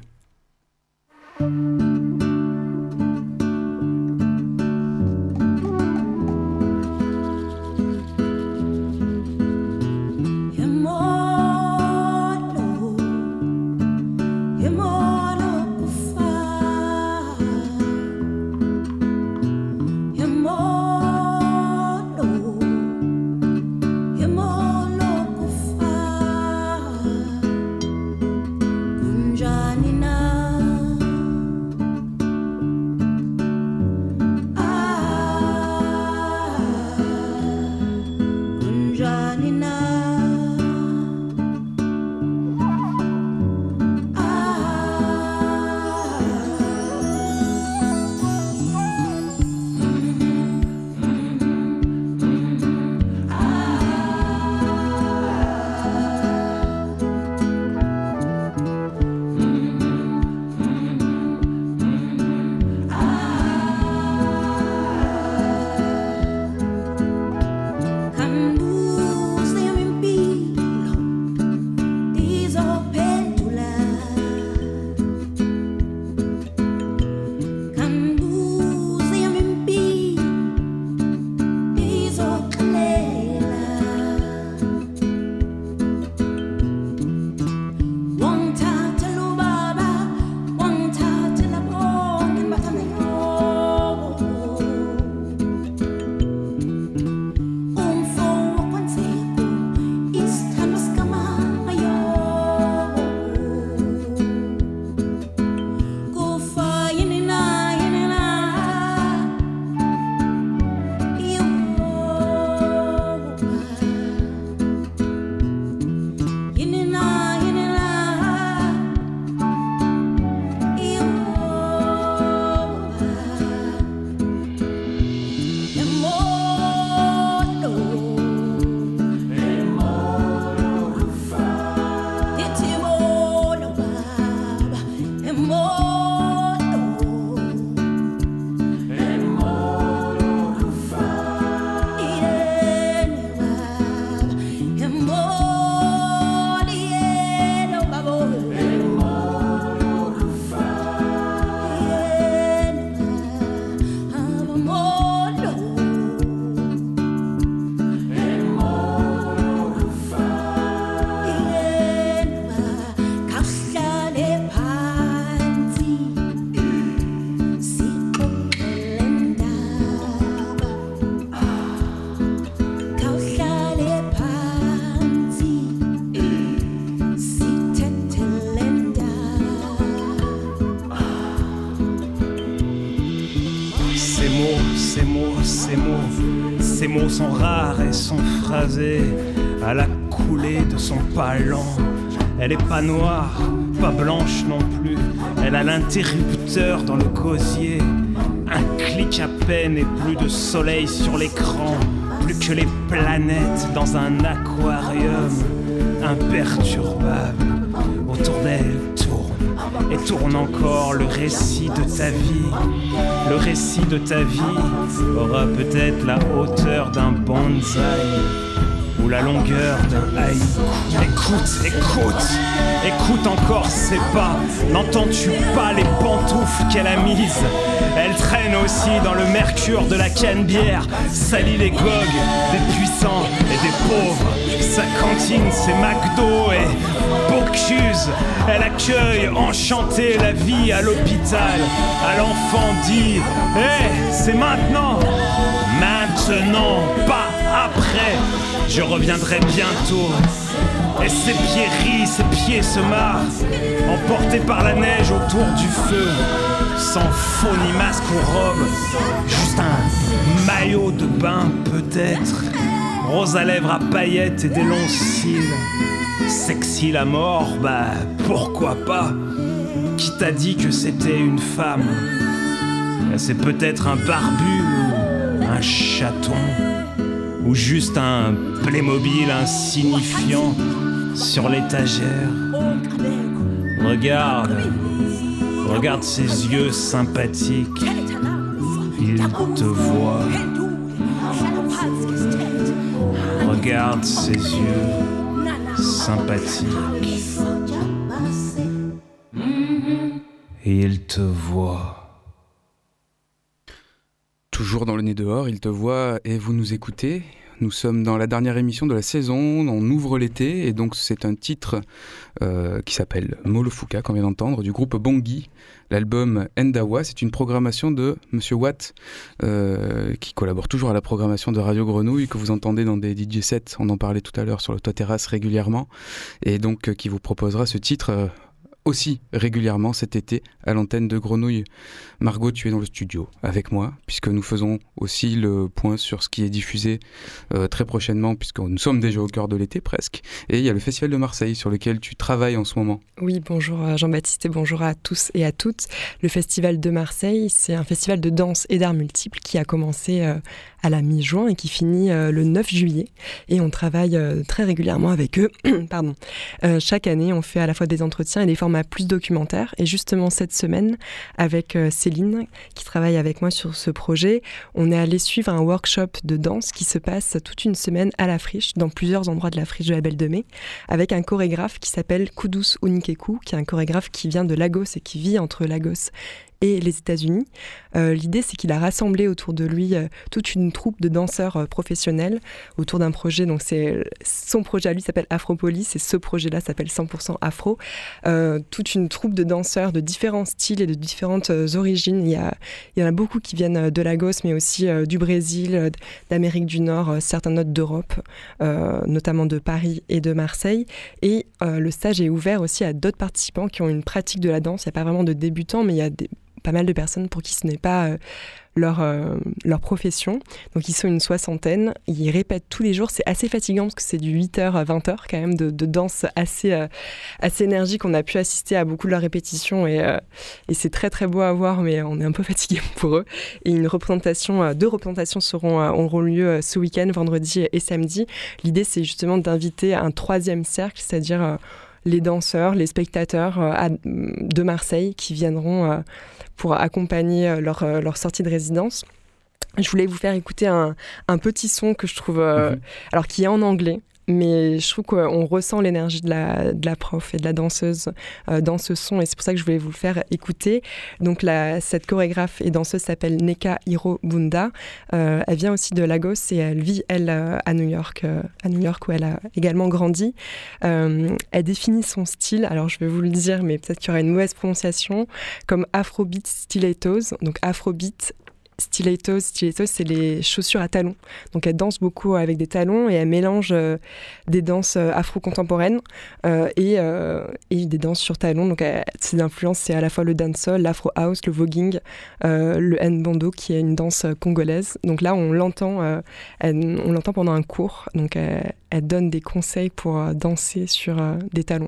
Ces mots sont rares et sont phrasés à la coulée de son pas lent. Elle est pas noire, pas blanche non plus. Elle a l'interrupteur dans le gosier. Un clic à peine et plus de soleil sur l'écran. Plus que les planètes dans un aquarium imperturbable. Autour d'elle et tourne encore le récit de ta vie. Le récit de ta vie aura peut-être la hauteur d'un bonsaï la longueur d'un haïku. Écoute, écoute, écoute encore ses pas. N'entends-tu pas les pantoufles qu'elle a mises? Elle traîne aussi dans le mercure de la canne-bière, salit les gogues des puissants et des pauvres. Sa cantine, c'est McDo et Bocuse. Elle accueille enchanté la vie à l'hôpital. À l'enfant dit Hé, c'est maintenant Maintenant, pas après. Je reviendrai bientôt. Et ses pieds rient, ses pieds se marrent, emportés par la neige autour du feu. Sans faux ni masque ou robe, juste un maillot de bain peut-être. Rose à lèvres à paillettes et des longs cils. Sexy la mort, bah pourquoi pas? Qui t'a dit que c'était une femme? C'est peut-être un barbu ou un chaton ou juste un Playmobil insignifiant sur l'étagère. Regarde, regarde ses yeux sympathiques. Il te voit. Regarde ses yeux sympathiques. Et il te voit. Toujours dans le nez dehors, il te voit et vous nous écoutez. Nous sommes dans la dernière émission de la saison, on ouvre l'été et donc c'est un titre euh, qui s'appelle Molofuka qu'on vient d'entendre du groupe Bongi. L'album Endawa, c'est une programmation de Monsieur Watt euh, qui collabore toujours à la programmation de Radio Grenouille que vous entendez dans des DJ sets, on en parlait tout à l'heure sur le toit terrasse régulièrement et donc euh, qui vous proposera ce titre aussi régulièrement cet été à l'antenne de Grenouille. Margot, tu es dans le studio avec moi, puisque nous faisons aussi le point sur ce qui est diffusé euh, très prochainement, puisque nous sommes déjà au cœur de l'été presque. Et il y a le Festival de Marseille sur lequel tu travailles en ce moment. Oui, bonjour à Jean-Baptiste et bonjour à tous et à toutes. Le Festival de Marseille, c'est un festival de danse et d'arts multiples qui a commencé euh, à la mi-juin et qui finit euh, le 9 juillet. Et on travaille euh, très régulièrement avec eux. *clears throat* Pardon. Euh, chaque année, on fait à la fois des entretiens et des formats plus documentaires. Et justement, cette semaine, avec Céline, qui travaille avec moi sur ce projet, on est allé suivre un workshop de danse qui se passe toute une semaine à la friche, dans plusieurs endroits de la friche de la Belle de Mai, avec un chorégraphe qui s'appelle Kudus Unikeku, qui est un chorégraphe qui vient de Lagos et qui vit entre Lagos et les États-Unis. Euh, L'idée, c'est qu'il a rassemblé autour de lui euh, toute une troupe de danseurs euh, professionnels autour d'un projet. Donc, c'est son projet à lui s'appelle Afropolis et ce projet-là s'appelle 100% Afro. Toute une troupe de danseurs de différents styles et de différentes origines. Il y, il y en a beaucoup qui viennent de Lagos, mais aussi du Brésil, d'Amérique du Nord, certains autres d'Europe, notamment de Paris et de Marseille. Et le stage est ouvert aussi à d'autres participants qui ont une pratique de la danse. Il n'y a pas vraiment de débutants, mais il y a des, pas mal de personnes pour qui ce n'est pas euh, leur, euh, leur profession. Donc ils sont une soixantaine, ils répètent tous les jours, c'est assez fatigant parce que c'est du 8h à 20h quand même de, de danse assez, euh, assez énergique. On a pu assister à beaucoup de leurs répétitions et, et c'est très très beau à voir mais on est un peu *laughs* fatigué pour eux. Et une représentation, deux représentations seront, auront lieu ce week-end, vendredi et samedi. L'idée c'est justement d'inviter un troisième cercle, c'est-à-dire les danseurs, les spectateurs euh, à- de Marseille qui viendront euh, pour accompagner euh, leur, leur sortie de résidence. Je voulais vous faire écouter un, un petit son que je trouve, euh, Mhm. alors qui est en anglais, mais je trouve qu'on ressent l'énergie de la, prof et de la danseuse euh, dans ce son, et c'est pour ça que je voulais vous le faire écouter. Donc cette chorégraphe et danseuse s'appelle Neka Hiro Bunda. Euh, elle vient aussi de Lagos et elle vit elle euh, à New York, euh, à New York où elle a également grandi. Elle définit son style, alors je vais vous le dire, mais peut-être qu'il y aura une mauvaise prononciation, comme Afrobeat stilettos, donc Afrobeat stilettos. Stilettos, c'est les chaussures à talons. Donc elle danse beaucoup avec des talons et elle mélange euh, des danses euh, afro-contemporaines euh, et, et des danses sur talons. Donc ses influences, c'est à la fois le dancehall, l'afro house, le voguing, le nbando qui est une danse congolaise. Donc là, on l'entend, on l'entend pendant un cours. Donc elle, donne des conseils pour danser sur des talons.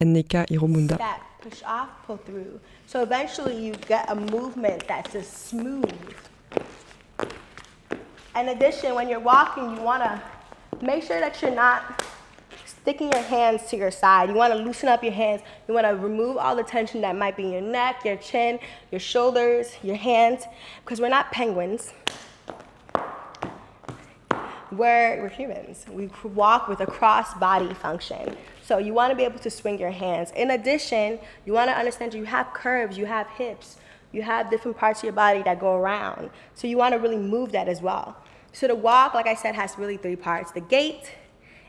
Nneka Hirobunda. That push off, pull through. So eventually you get a movement that's just smooth. In addition, when you're walking, you want to make sure that you're not sticking your hands to your side. You want to loosen up your hands. You want to remove all the tension that might be in your neck, your chin, your shoulders, your hands, because we're not penguins. We're, we're humans. We walk with a cross body function. So you want to be able to swing your hands. In addition, you want to understand you have curves, you have hips, you have different parts of your body that go around. So you want to really move that as well. So the walk, like I said, has really three parts the gait,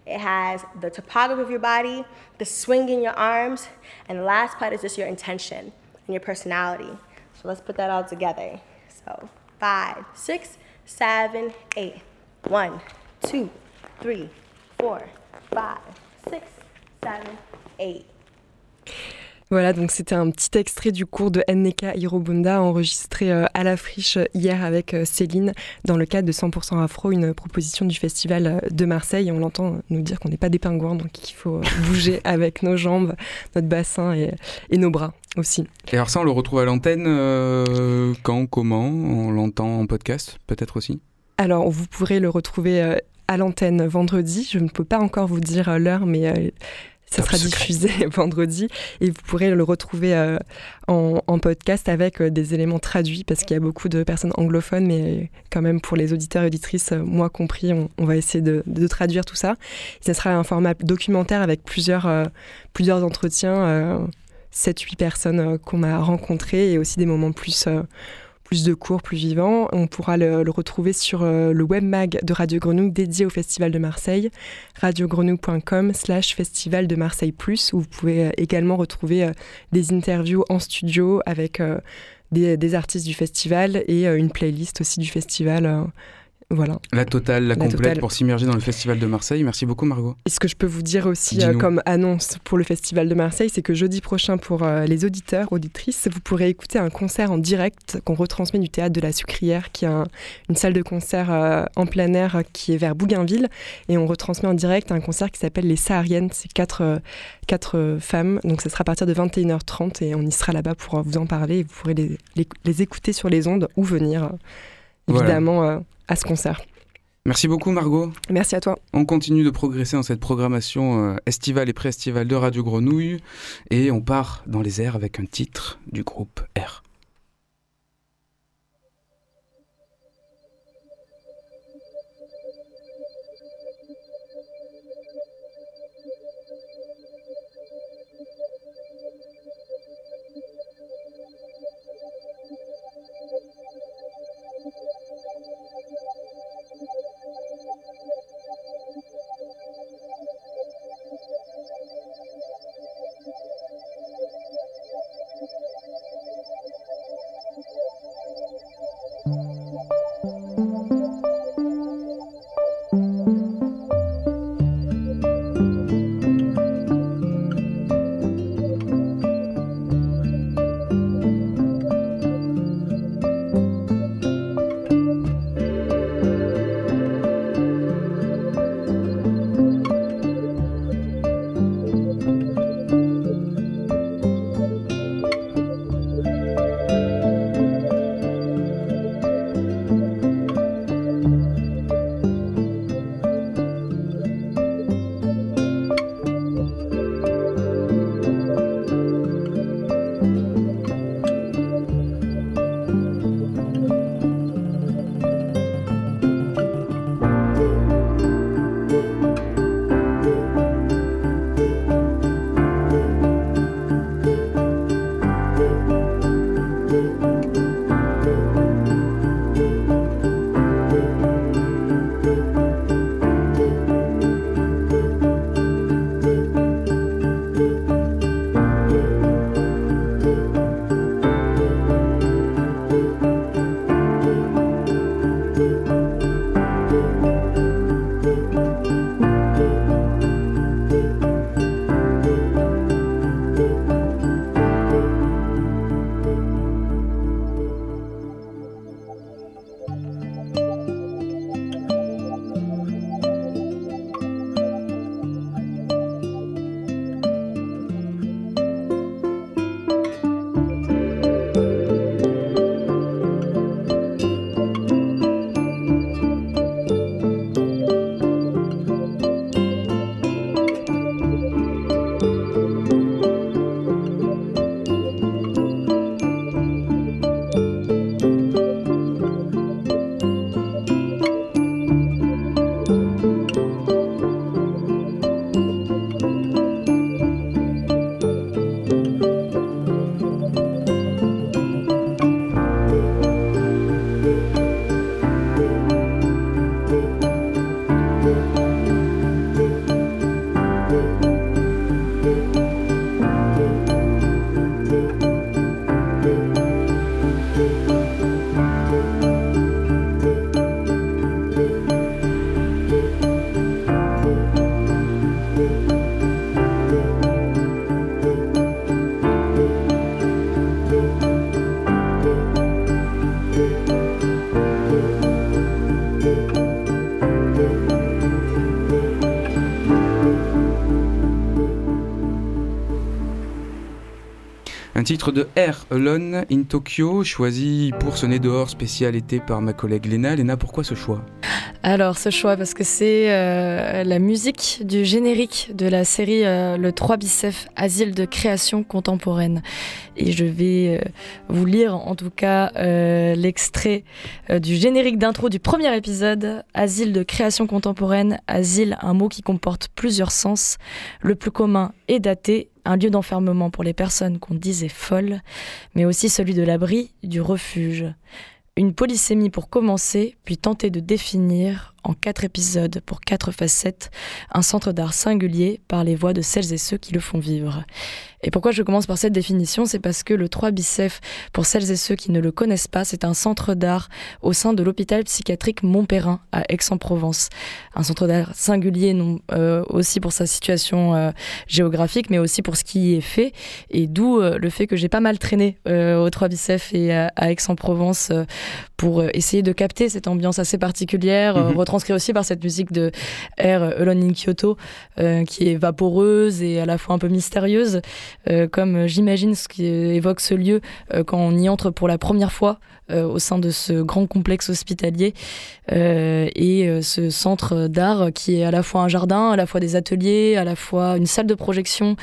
it has the topography of your body, the swing in your arms, and the last part is just your intention and your personality. So let's put that all together. So five, six, seven, eight. One, two, three, four, five, six, seven, eight. Voilà, donc c'était un petit extrait du cours de Nneka Hirobunda enregistré euh, à la friche hier avec euh, Céline dans le cadre de 100% Afro, une proposition du festival euh, de Marseille. Et on l'entend nous dire qu'on n'est pas des pingouins, donc il faut *laughs* bouger avec nos jambes, notre bassin et, et nos bras aussi. Et alors ça, on le retrouve à l'antenne euh, quand, comment? On l'entend en podcast, peut-être aussi? Alors, vous pourrez le retrouver euh, à l'antenne vendredi. Je ne peux pas encore vous dire l'heure, mais euh, ça sera diffusé *laughs* vendredi. Et vous pourrez le retrouver euh, en, en podcast avec euh, des éléments traduits, parce qu'il y a beaucoup de personnes anglophones, mais quand même pour les auditeurs et auditrices, euh, moi compris, on, on va essayer de, de traduire tout ça. Et ce sera un format documentaire avec plusieurs, plusieurs entretiens. euh, 7-8 personnes qu'on a rencontrées et aussi des moments plus, plus de cours, plus vivants. On pourra le, retrouver sur euh, le webmag de Radio Grenouille dédié au Festival de Marseille, radiogrenouille.com slash Festival de Marseille Plus, où vous pouvez euh, également retrouver euh, des interviews en studio avec des, artistes du festival et une playlist aussi du festival. Voilà. La totale, la, La complète totale. pour s'immerger dans le festival de Marseille. Merci beaucoup Margot. Et ce que je peux vous dire aussi euh, comme annonce pour le Festival de Marseille, c'est que jeudi prochain, pour euh, les auditeurs, auditrices, vous pourrez écouter un concert en direct qu'on retransmet du théâtre de la Sucrière, qui est un- une salle de concert euh, en plein air qui est vers Bougainville. Et on retransmet en direct un concert qui s'appelle Les Sahariennes. C'est quatre, quatre femmes. Donc ça sera à partir de 21h30 et on y sera là-bas pour vous en parler. Et vous pourrez les, les- les écouter sur les ondes ou venir, Voilà. À ce concert. Merci beaucoup Margot. Merci à toi. On continue de progresser dans cette programmation euh, estivale et pré-estivale de Radio Grenouille et on part dans les airs avec un titre du groupe R. titre de Air Alone in Tokyo, choisi pour nez dehors spécial été par ma collègue Léna. Léna, pourquoi ce choix? Alors, ce choix, parce que c'est euh, la musique du générique de la série euh, Le 3 Bicef, Asile de création contemporaine. Et je vais euh, vous lire en tout cas l'extrait du générique d'intro du premier épisode, Asile de création contemporaine. Asile, un mot qui comporte plusieurs sens. Le plus commun est daté, un lieu d'enfermement pour les personnes qu'on disait folles, mais aussi celui de l'abri, du refuge. Une polysémie pour commencer, puis tenter de définir, en quatre épisodes pour quatre facettes, un centre d'art singulier par les voix de celles et ceux qui le font vivre. Et pourquoi je commence par cette définition? C'est parce que le 3 Bicef, pour celles et ceux qui ne le connaissent pas, c'est un centre d'art au sein de l'hôpital psychiatrique Montperrin à Aix-en-Provence. Un centre d'art singulier non, euh, aussi pour sa situation euh, géographique, mais aussi pour ce qui y est fait. Et d'où euh, le fait que j'ai pas mal traîné au 3 Bicef et à, à Aix-en-Provence pour essayer de capter cette ambiance assez particulière, euh, Retranscrite aussi par cette musique de Air Alone in Kyoto, euh, qui est vaporeuse et à la fois un peu mystérieuse, euh, comme euh, j'imagine ce qui évoque ce lieu euh, quand on y entre pour la première fois euh, au sein de ce grand complexe hospitalier euh, et euh, ce centre d'art qui est à la fois un jardin, à la fois des ateliers, à la fois une salle de projection,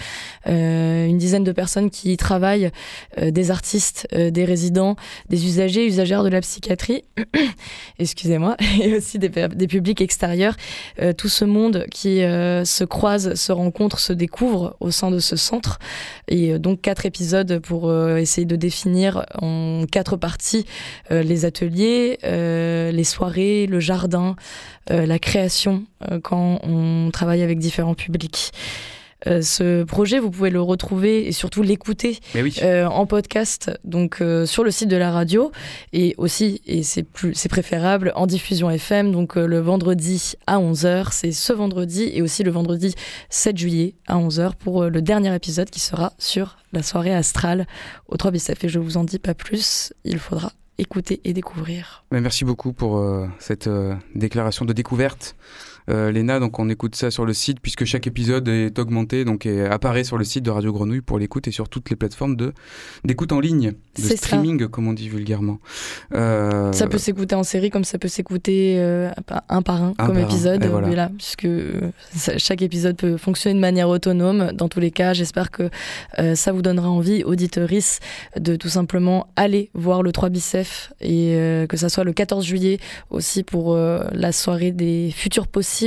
euh, une dizaine de personnes qui y travaillent, euh, des artistes, euh, des résidents, des usagers, usagères de la psychiatrie, *coughs* excusez-moi, *laughs* et aussi des, des publics extérieurs. Euh, tout ce monde qui euh, se croise, se rencontre, se découvre au sein de ce centre. Et euh, donc quatre épisodes pour essayer de définir en quatre parties les ateliers, les soirées, le jardin, la création quand on travaille avec différents publics. Euh, ce projet, vous pouvez le retrouver et surtout l'écouter oui. euh, en podcast, donc euh, sur le site de la radio et aussi, et c'est plus, c'est préférable, en diffusion FM, donc le vendredi à 11h. C'est ce vendredi et aussi le vendredi 7 juillet à 11h pour le dernier épisode qui sera sur la soirée astrale au 3 Bicef. Et je vous en dis pas plus, il faudra écouter et découvrir. Merci beaucoup pour cette déclaration de découverte. Euh, Léna, donc on écoute ça sur le site puisque chaque épisode est augmenté, donc et apparaît sur le site de Radio Grenouille pour l'écoute et sur toutes les plateformes de d'écoute en ligne, de ça. streaming comme on dit vulgairement. Euh, Ça peut s'écouter en série comme ça peut s'écouter euh, un par un, Un comme par épisode. voilà. Puisque ça- chaque épisode peut fonctionner de manière autonome. Dans tous les cas, j'espère que ça vous donnera envie, auditeurice, de tout simplement aller voir le 3 Bicef et que ça soit le 14 juillet aussi pour la soirée des futurs possibles,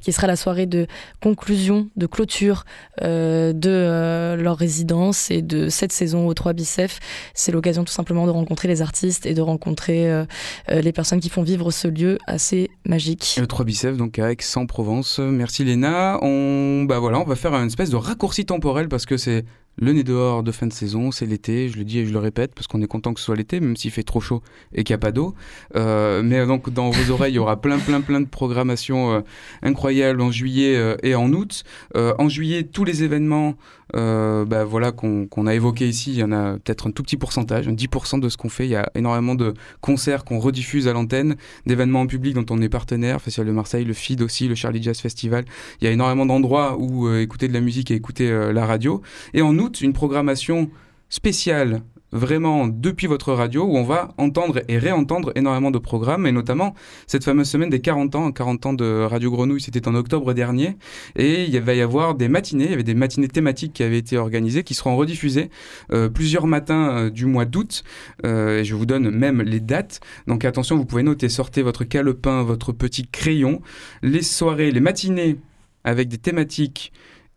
qui sera la soirée de conclusion, de clôture euh, de euh, leur résidence et de cette saison au 3 Bicef. C'est l'occasion tout simplement de rencontrer les artistes et de rencontrer euh, les personnes qui font vivre ce lieu assez magique. Le 3 biceps, donc à Aix-en-Provence. Merci Léna. On, bah voilà, on va faire une espèce de raccourci temporel parce que c'est le nez dehors de fin de saison, c'est l'été, je le dis et je le répète, parce qu'on est content que ce soit l'été, même s'il fait trop chaud et qu'il n'y a pas d'eau. Euh, mais donc dans vos oreilles, il y aura plein, plein, plein de programmations euh, incroyables en juillet euh, et en août. Euh, en juillet, tous les événements euh, bah, voilà, qu'on a évoqués ici, il y en a peut-être un tout petit pourcentage, un 10% de ce qu'on fait. Il y a énormément de concerts qu'on rediffuse à l'antenne, d'événements en public dont on est partenaire, Festival de Marseille, le FID aussi, le Charlie Jazz Festival. Il y a énormément d'endroits où euh, écouter de la musique et écouter euh, la radio. Et en août, une programmation spéciale vraiment depuis votre radio où on va entendre et réentendre énormément de programmes et notamment cette fameuse semaine des 40 ans, 40 ans de Radio Grenouille, c'était en octobre dernier et il va y avoir des matinées, il y avait des matinées thématiques qui avaient été organisées qui seront rediffusées euh, plusieurs matins euh, du mois d'août euh, et je vous donne même les dates. Donc attention vous pouvez noter, sortez votre calepin, votre petit crayon. Les soirées, les matinées avec des thématiques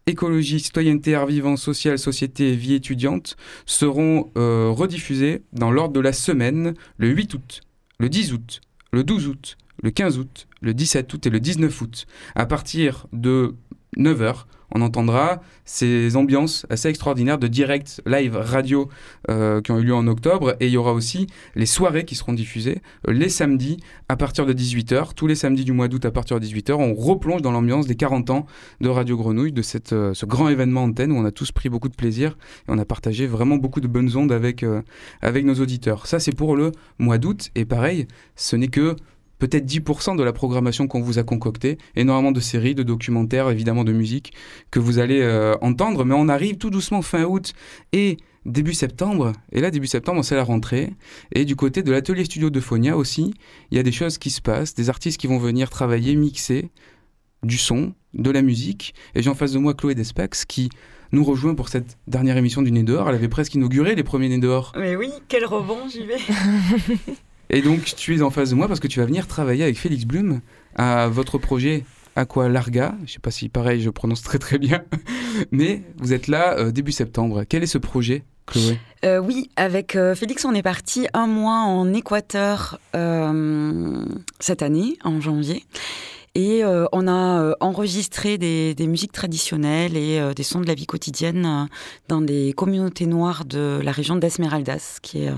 écologie, citoyenneté, art vivant, social, société et vie étudiante seront euh, rediffusées dans l'ordre de la semaine le 8 août, le 10 août, le 12 août, le 15 août, le 17 août et le 19 août. À partir de 9h, on entendra ces ambiances assez extraordinaires de direct live radio euh, qui ont eu lieu en octobre et il y aura aussi les soirées qui seront diffusées euh, les samedis à partir de 18h. Tous les samedis du mois d'août à partir de 18h, on replonge dans l'ambiance des 40 ans de Radio Grenouille, de cette, euh, ce grand événement antenne où on a tous pris beaucoup de plaisir et on a partagé vraiment beaucoup de bonnes ondes avec, avec nos auditeurs. Ça, c'est pour le mois d'août et pareil, ce n'est que peut-être 10% de la programmation qu'on vous a concoctée, énormément de séries, de documentaires, évidemment de musique que vous allez euh, entendre, mais on arrive tout doucement fin août et début septembre. Et là, début septembre, c'est la rentrée. Et du côté de l'atelier studio de Phonia aussi, il y a des choses qui se passent, des artistes qui vont venir travailler, mixer du son, de la musique. Et j'ai en face de moi Chloé Despax qui nous rejoint pour cette dernière émission du Nez dehors. Elle avait presque inauguré les premiers Nez dehors. Mais oui, quel rebond, j'y vais. *laughs* Et donc, tu es en face de moi parce que tu vas venir travailler avec Félix Blum à votre projet Aqua Larga. Je sais pas si, pareil, je prononce très très bien. *laughs* Mais vous êtes là euh, début septembre. Quel est ce projet, Chloé Euh, oui, avec euh, Félix, on est parti un mois en Équateur cette année, en janvier. Et on a enregistré des, musiques traditionnelles et des sons de la vie quotidienne dans des communautés noires de la région d'Esmeraldas, qui est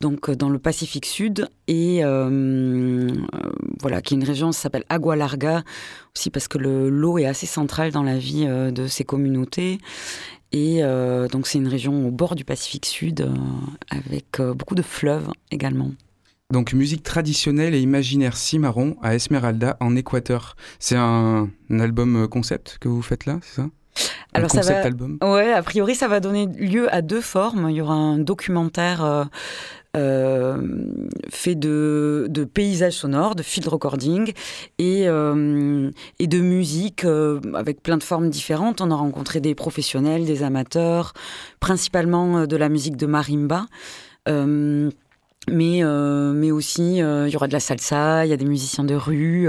donc euh, dans le Pacifique Sud, et euh, euh, voilà, qui est une région qui s'appelle Agua Larga, aussi parce que le- l'eau est assez centrale dans la vie de ces communautés. Et euh, donc c'est une région au bord du Pacifique Sud, euh, avec beaucoup de fleuves également. Donc, musique traditionnelle et imaginaire cimarron à Esmeralda, en Équateur. C'est un, un album concept que vous faites là, c'est ça? Alors ça va, album? Ouais, a priori ça va donner lieu à deux formes. Il y aura un documentaire euh, euh, fait de, paysages sonores, de field recording et, euh, de musique euh, avec plein de formes différentes. On a rencontré des professionnels, des amateurs, principalement de la musique de marimba. Mais, mais aussi, il y aura de la salsa, il y a des musiciens de rue.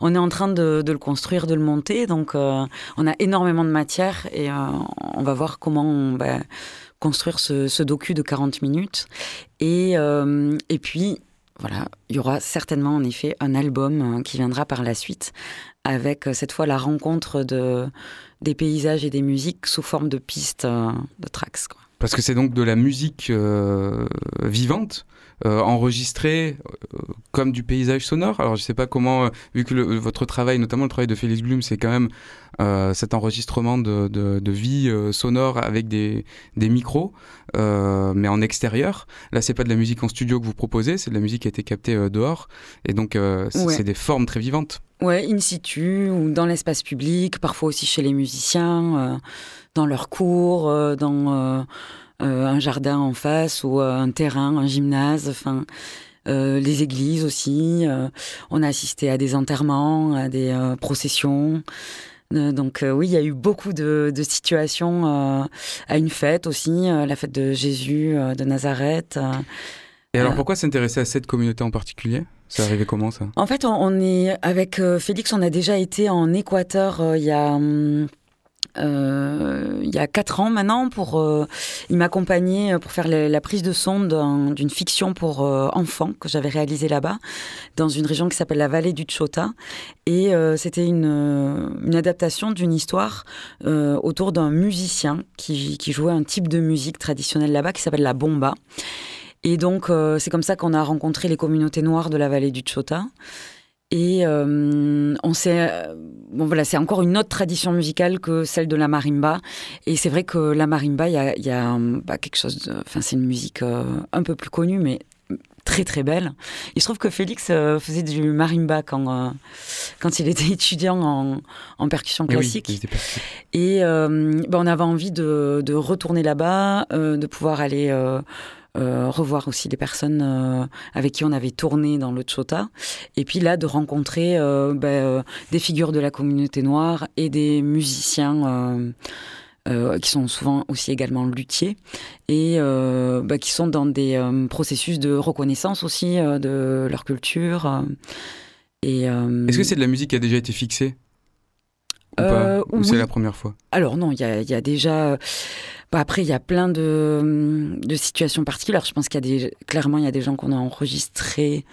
on est en train de, le construire, de le monter. Donc, on a énormément de matière et on va voir comment on va construire ce, docu de 40 minutes. Et, euh, et puis, voilà, il y aura certainement en effet un album euh, qui viendra par la suite avec euh, cette fois la rencontre de, des paysages et des musiques sous forme de pistes de tracks. Parce que c'est donc de la musique vivante, euh, enregistrée euh, comme du paysage sonore. Alors je sais pas comment, euh, vu que le- votre travail, notamment le travail de Félix Blum, c'est quand même cet enregistrement de, de- de vie sonore avec des, des micros, mais en extérieur. Là, c'est pas de la musique en studio que vous proposez, c'est de la musique qui a été captée dehors. Et donc, c'est Ouais. des formes très vivantes. Ouais, in situ ou dans l'espace public, parfois aussi chez les musiciens, dans leurs cours, dans un jardin en face ou euh, un terrain, un gymnase, enfin euh, les églises aussi. euh, on a assisté à des enterrements, à des euh, processions. Euh, donc euh, oui, il y a eu beaucoup de, de situations euh, à une fête aussi, euh, la fête de Jésus euh, de Nazareth. euh, Et alors, Euh. pourquoi s'intéresser à cette communauté en particulier? C'est arrivé comment ça? En fait, on, on est avec euh, Félix, on a déjà été en Équateur euh, il y a hum, euh, il y a quatre ans maintenant pour euh, il m'accompagnait euh, pour faire la, prise de son d'un- d'une fiction pour euh, enfants que j'avais réalisée là-bas dans une région qui s'appelle la vallée du Chota et c'était une, adaptation d'une histoire autour d'un musicien qui, qui jouait un type de musique traditionnelle là-bas qui s'appelle la bomba et donc, c'est comme ça qu'on a rencontré les communautés noires de la vallée du Chota. Et euh, on s'est, euh, bon voilà, c'est encore une autre tradition musicale que celle de la marimba. Et c'est vrai que la marimba, il y a, y a, euh, bah, quelque chose, de- enfin c'est une musique euh, un peu plus connue, mais très très belle. Il se trouve que Félix euh, faisait du marimba quand euh, quand il était *laughs* étudiant en, en percussion oui, classique. Et euh, ben, on avait envie de, de retourner là-bas, euh, de pouvoir aller euh, revoir aussi des personnes euh, avec qui on avait tourné dans le Chota. Et puis là, de rencontrer euh, ben, des figures de la communauté noire et des musiciens. qui sont souvent aussi également luthiers et ben, qui sont dans des processus de reconnaissance aussi de leur culture. et, Est-ce que c'est de la musique qui a déjà été fixée? Ou, Euh, c'est la première fois? Alors non, il y a, il y a déjà. Bah, après, il y a plein de, de situations particulières. Je pense qu'il y a des, clairement, il y a des gens qu'on a enregistrés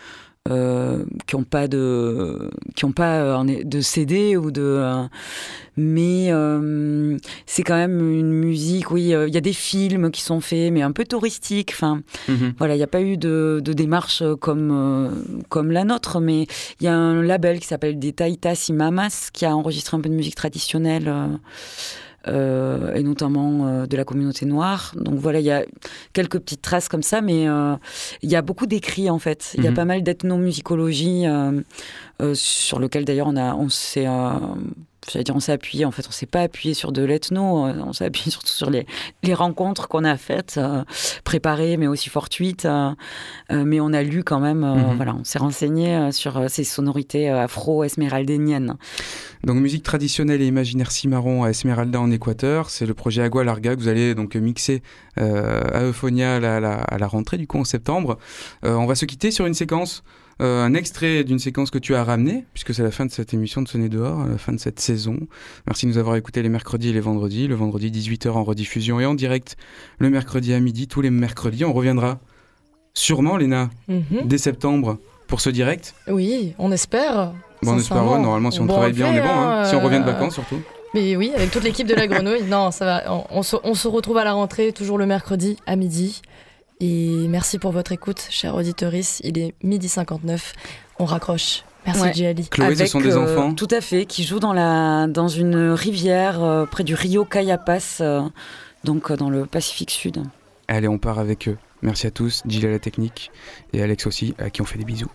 euh, qui n'ont pas de, qui ont pas euh, de CD ou de. euh, mais euh, c'est quand même une musique. Oui, il y a des films qui sont faits, mais un peu touristiques. Enfin, Mhm. voilà, il n'y a pas eu de, de démarche comme, comme la nôtre, mais il y a un label qui s'appelle des Taitas y Mamas qui a enregistré un peu de musique traditionnelle. Euh, et notamment euh, de la communauté noire. Donc voilà, il y a quelques petites traces comme ça, mais euh, il y a beaucoup d'écrits en fait. Il y a Mhm. pas mal d'ethnomusicologie sur lequel d'ailleurs on a, on s'est, j'allais dire, on s'est appuyé, en fait, on s'est pas appuyé sur de l'ethno, euh, on s'est appuyé *laughs* surtout sur les, les rencontres qu'on a faites, euh, préparées, mais aussi fortuites. euh, mais on a lu quand même, euh, Mhm. voilà, on s'est renseigné sur ces sonorités afro-esméraldéniennes. Donc musique traditionnelle et imaginaire cimarron à Esmeralda en Équateur, c'est le projet Agua Larga que vous allez donc mixer à Euphonia à la, à la- rentrée du coup en septembre. On va se quitter sur une séquence, euh, un extrait d'une séquence que tu as ramenée, puisque c'est la fin de cette émission de Sonner dehors, à la fin de cette saison. Merci de nous avoir écoutés les mercredis et les vendredis, le vendredi 18h en rediffusion et en direct le mercredi à midi, tous les mercredis. On reviendra sûrement, Léna, Mhm. dès septembre pour ce direct. Oui, on espère. Bon, on espère, ouais, normalement, si on, travaille bien, on est bon. hein. Si on revient de euh, vacances, surtout. Mais oui, avec toute l'équipe de la grenouille. Non, ça va. On, on se, on se retrouve à la rentrée, toujours le mercredi à midi. Et merci pour votre écoute, chers auditoris. Il est midi 59. On raccroche. Merci, Ouais. Djali. Chloé, ce sont des euh, enfants? Tout à fait, qui jouent dans, la, dans une rivière euh, près du Rio Cayapas, euh, donc euh, dans le Pacifique Sud. Allez, on part avec eux. Merci à tous, Gilles à la technique et Alex aussi, à qui on fait des bisous.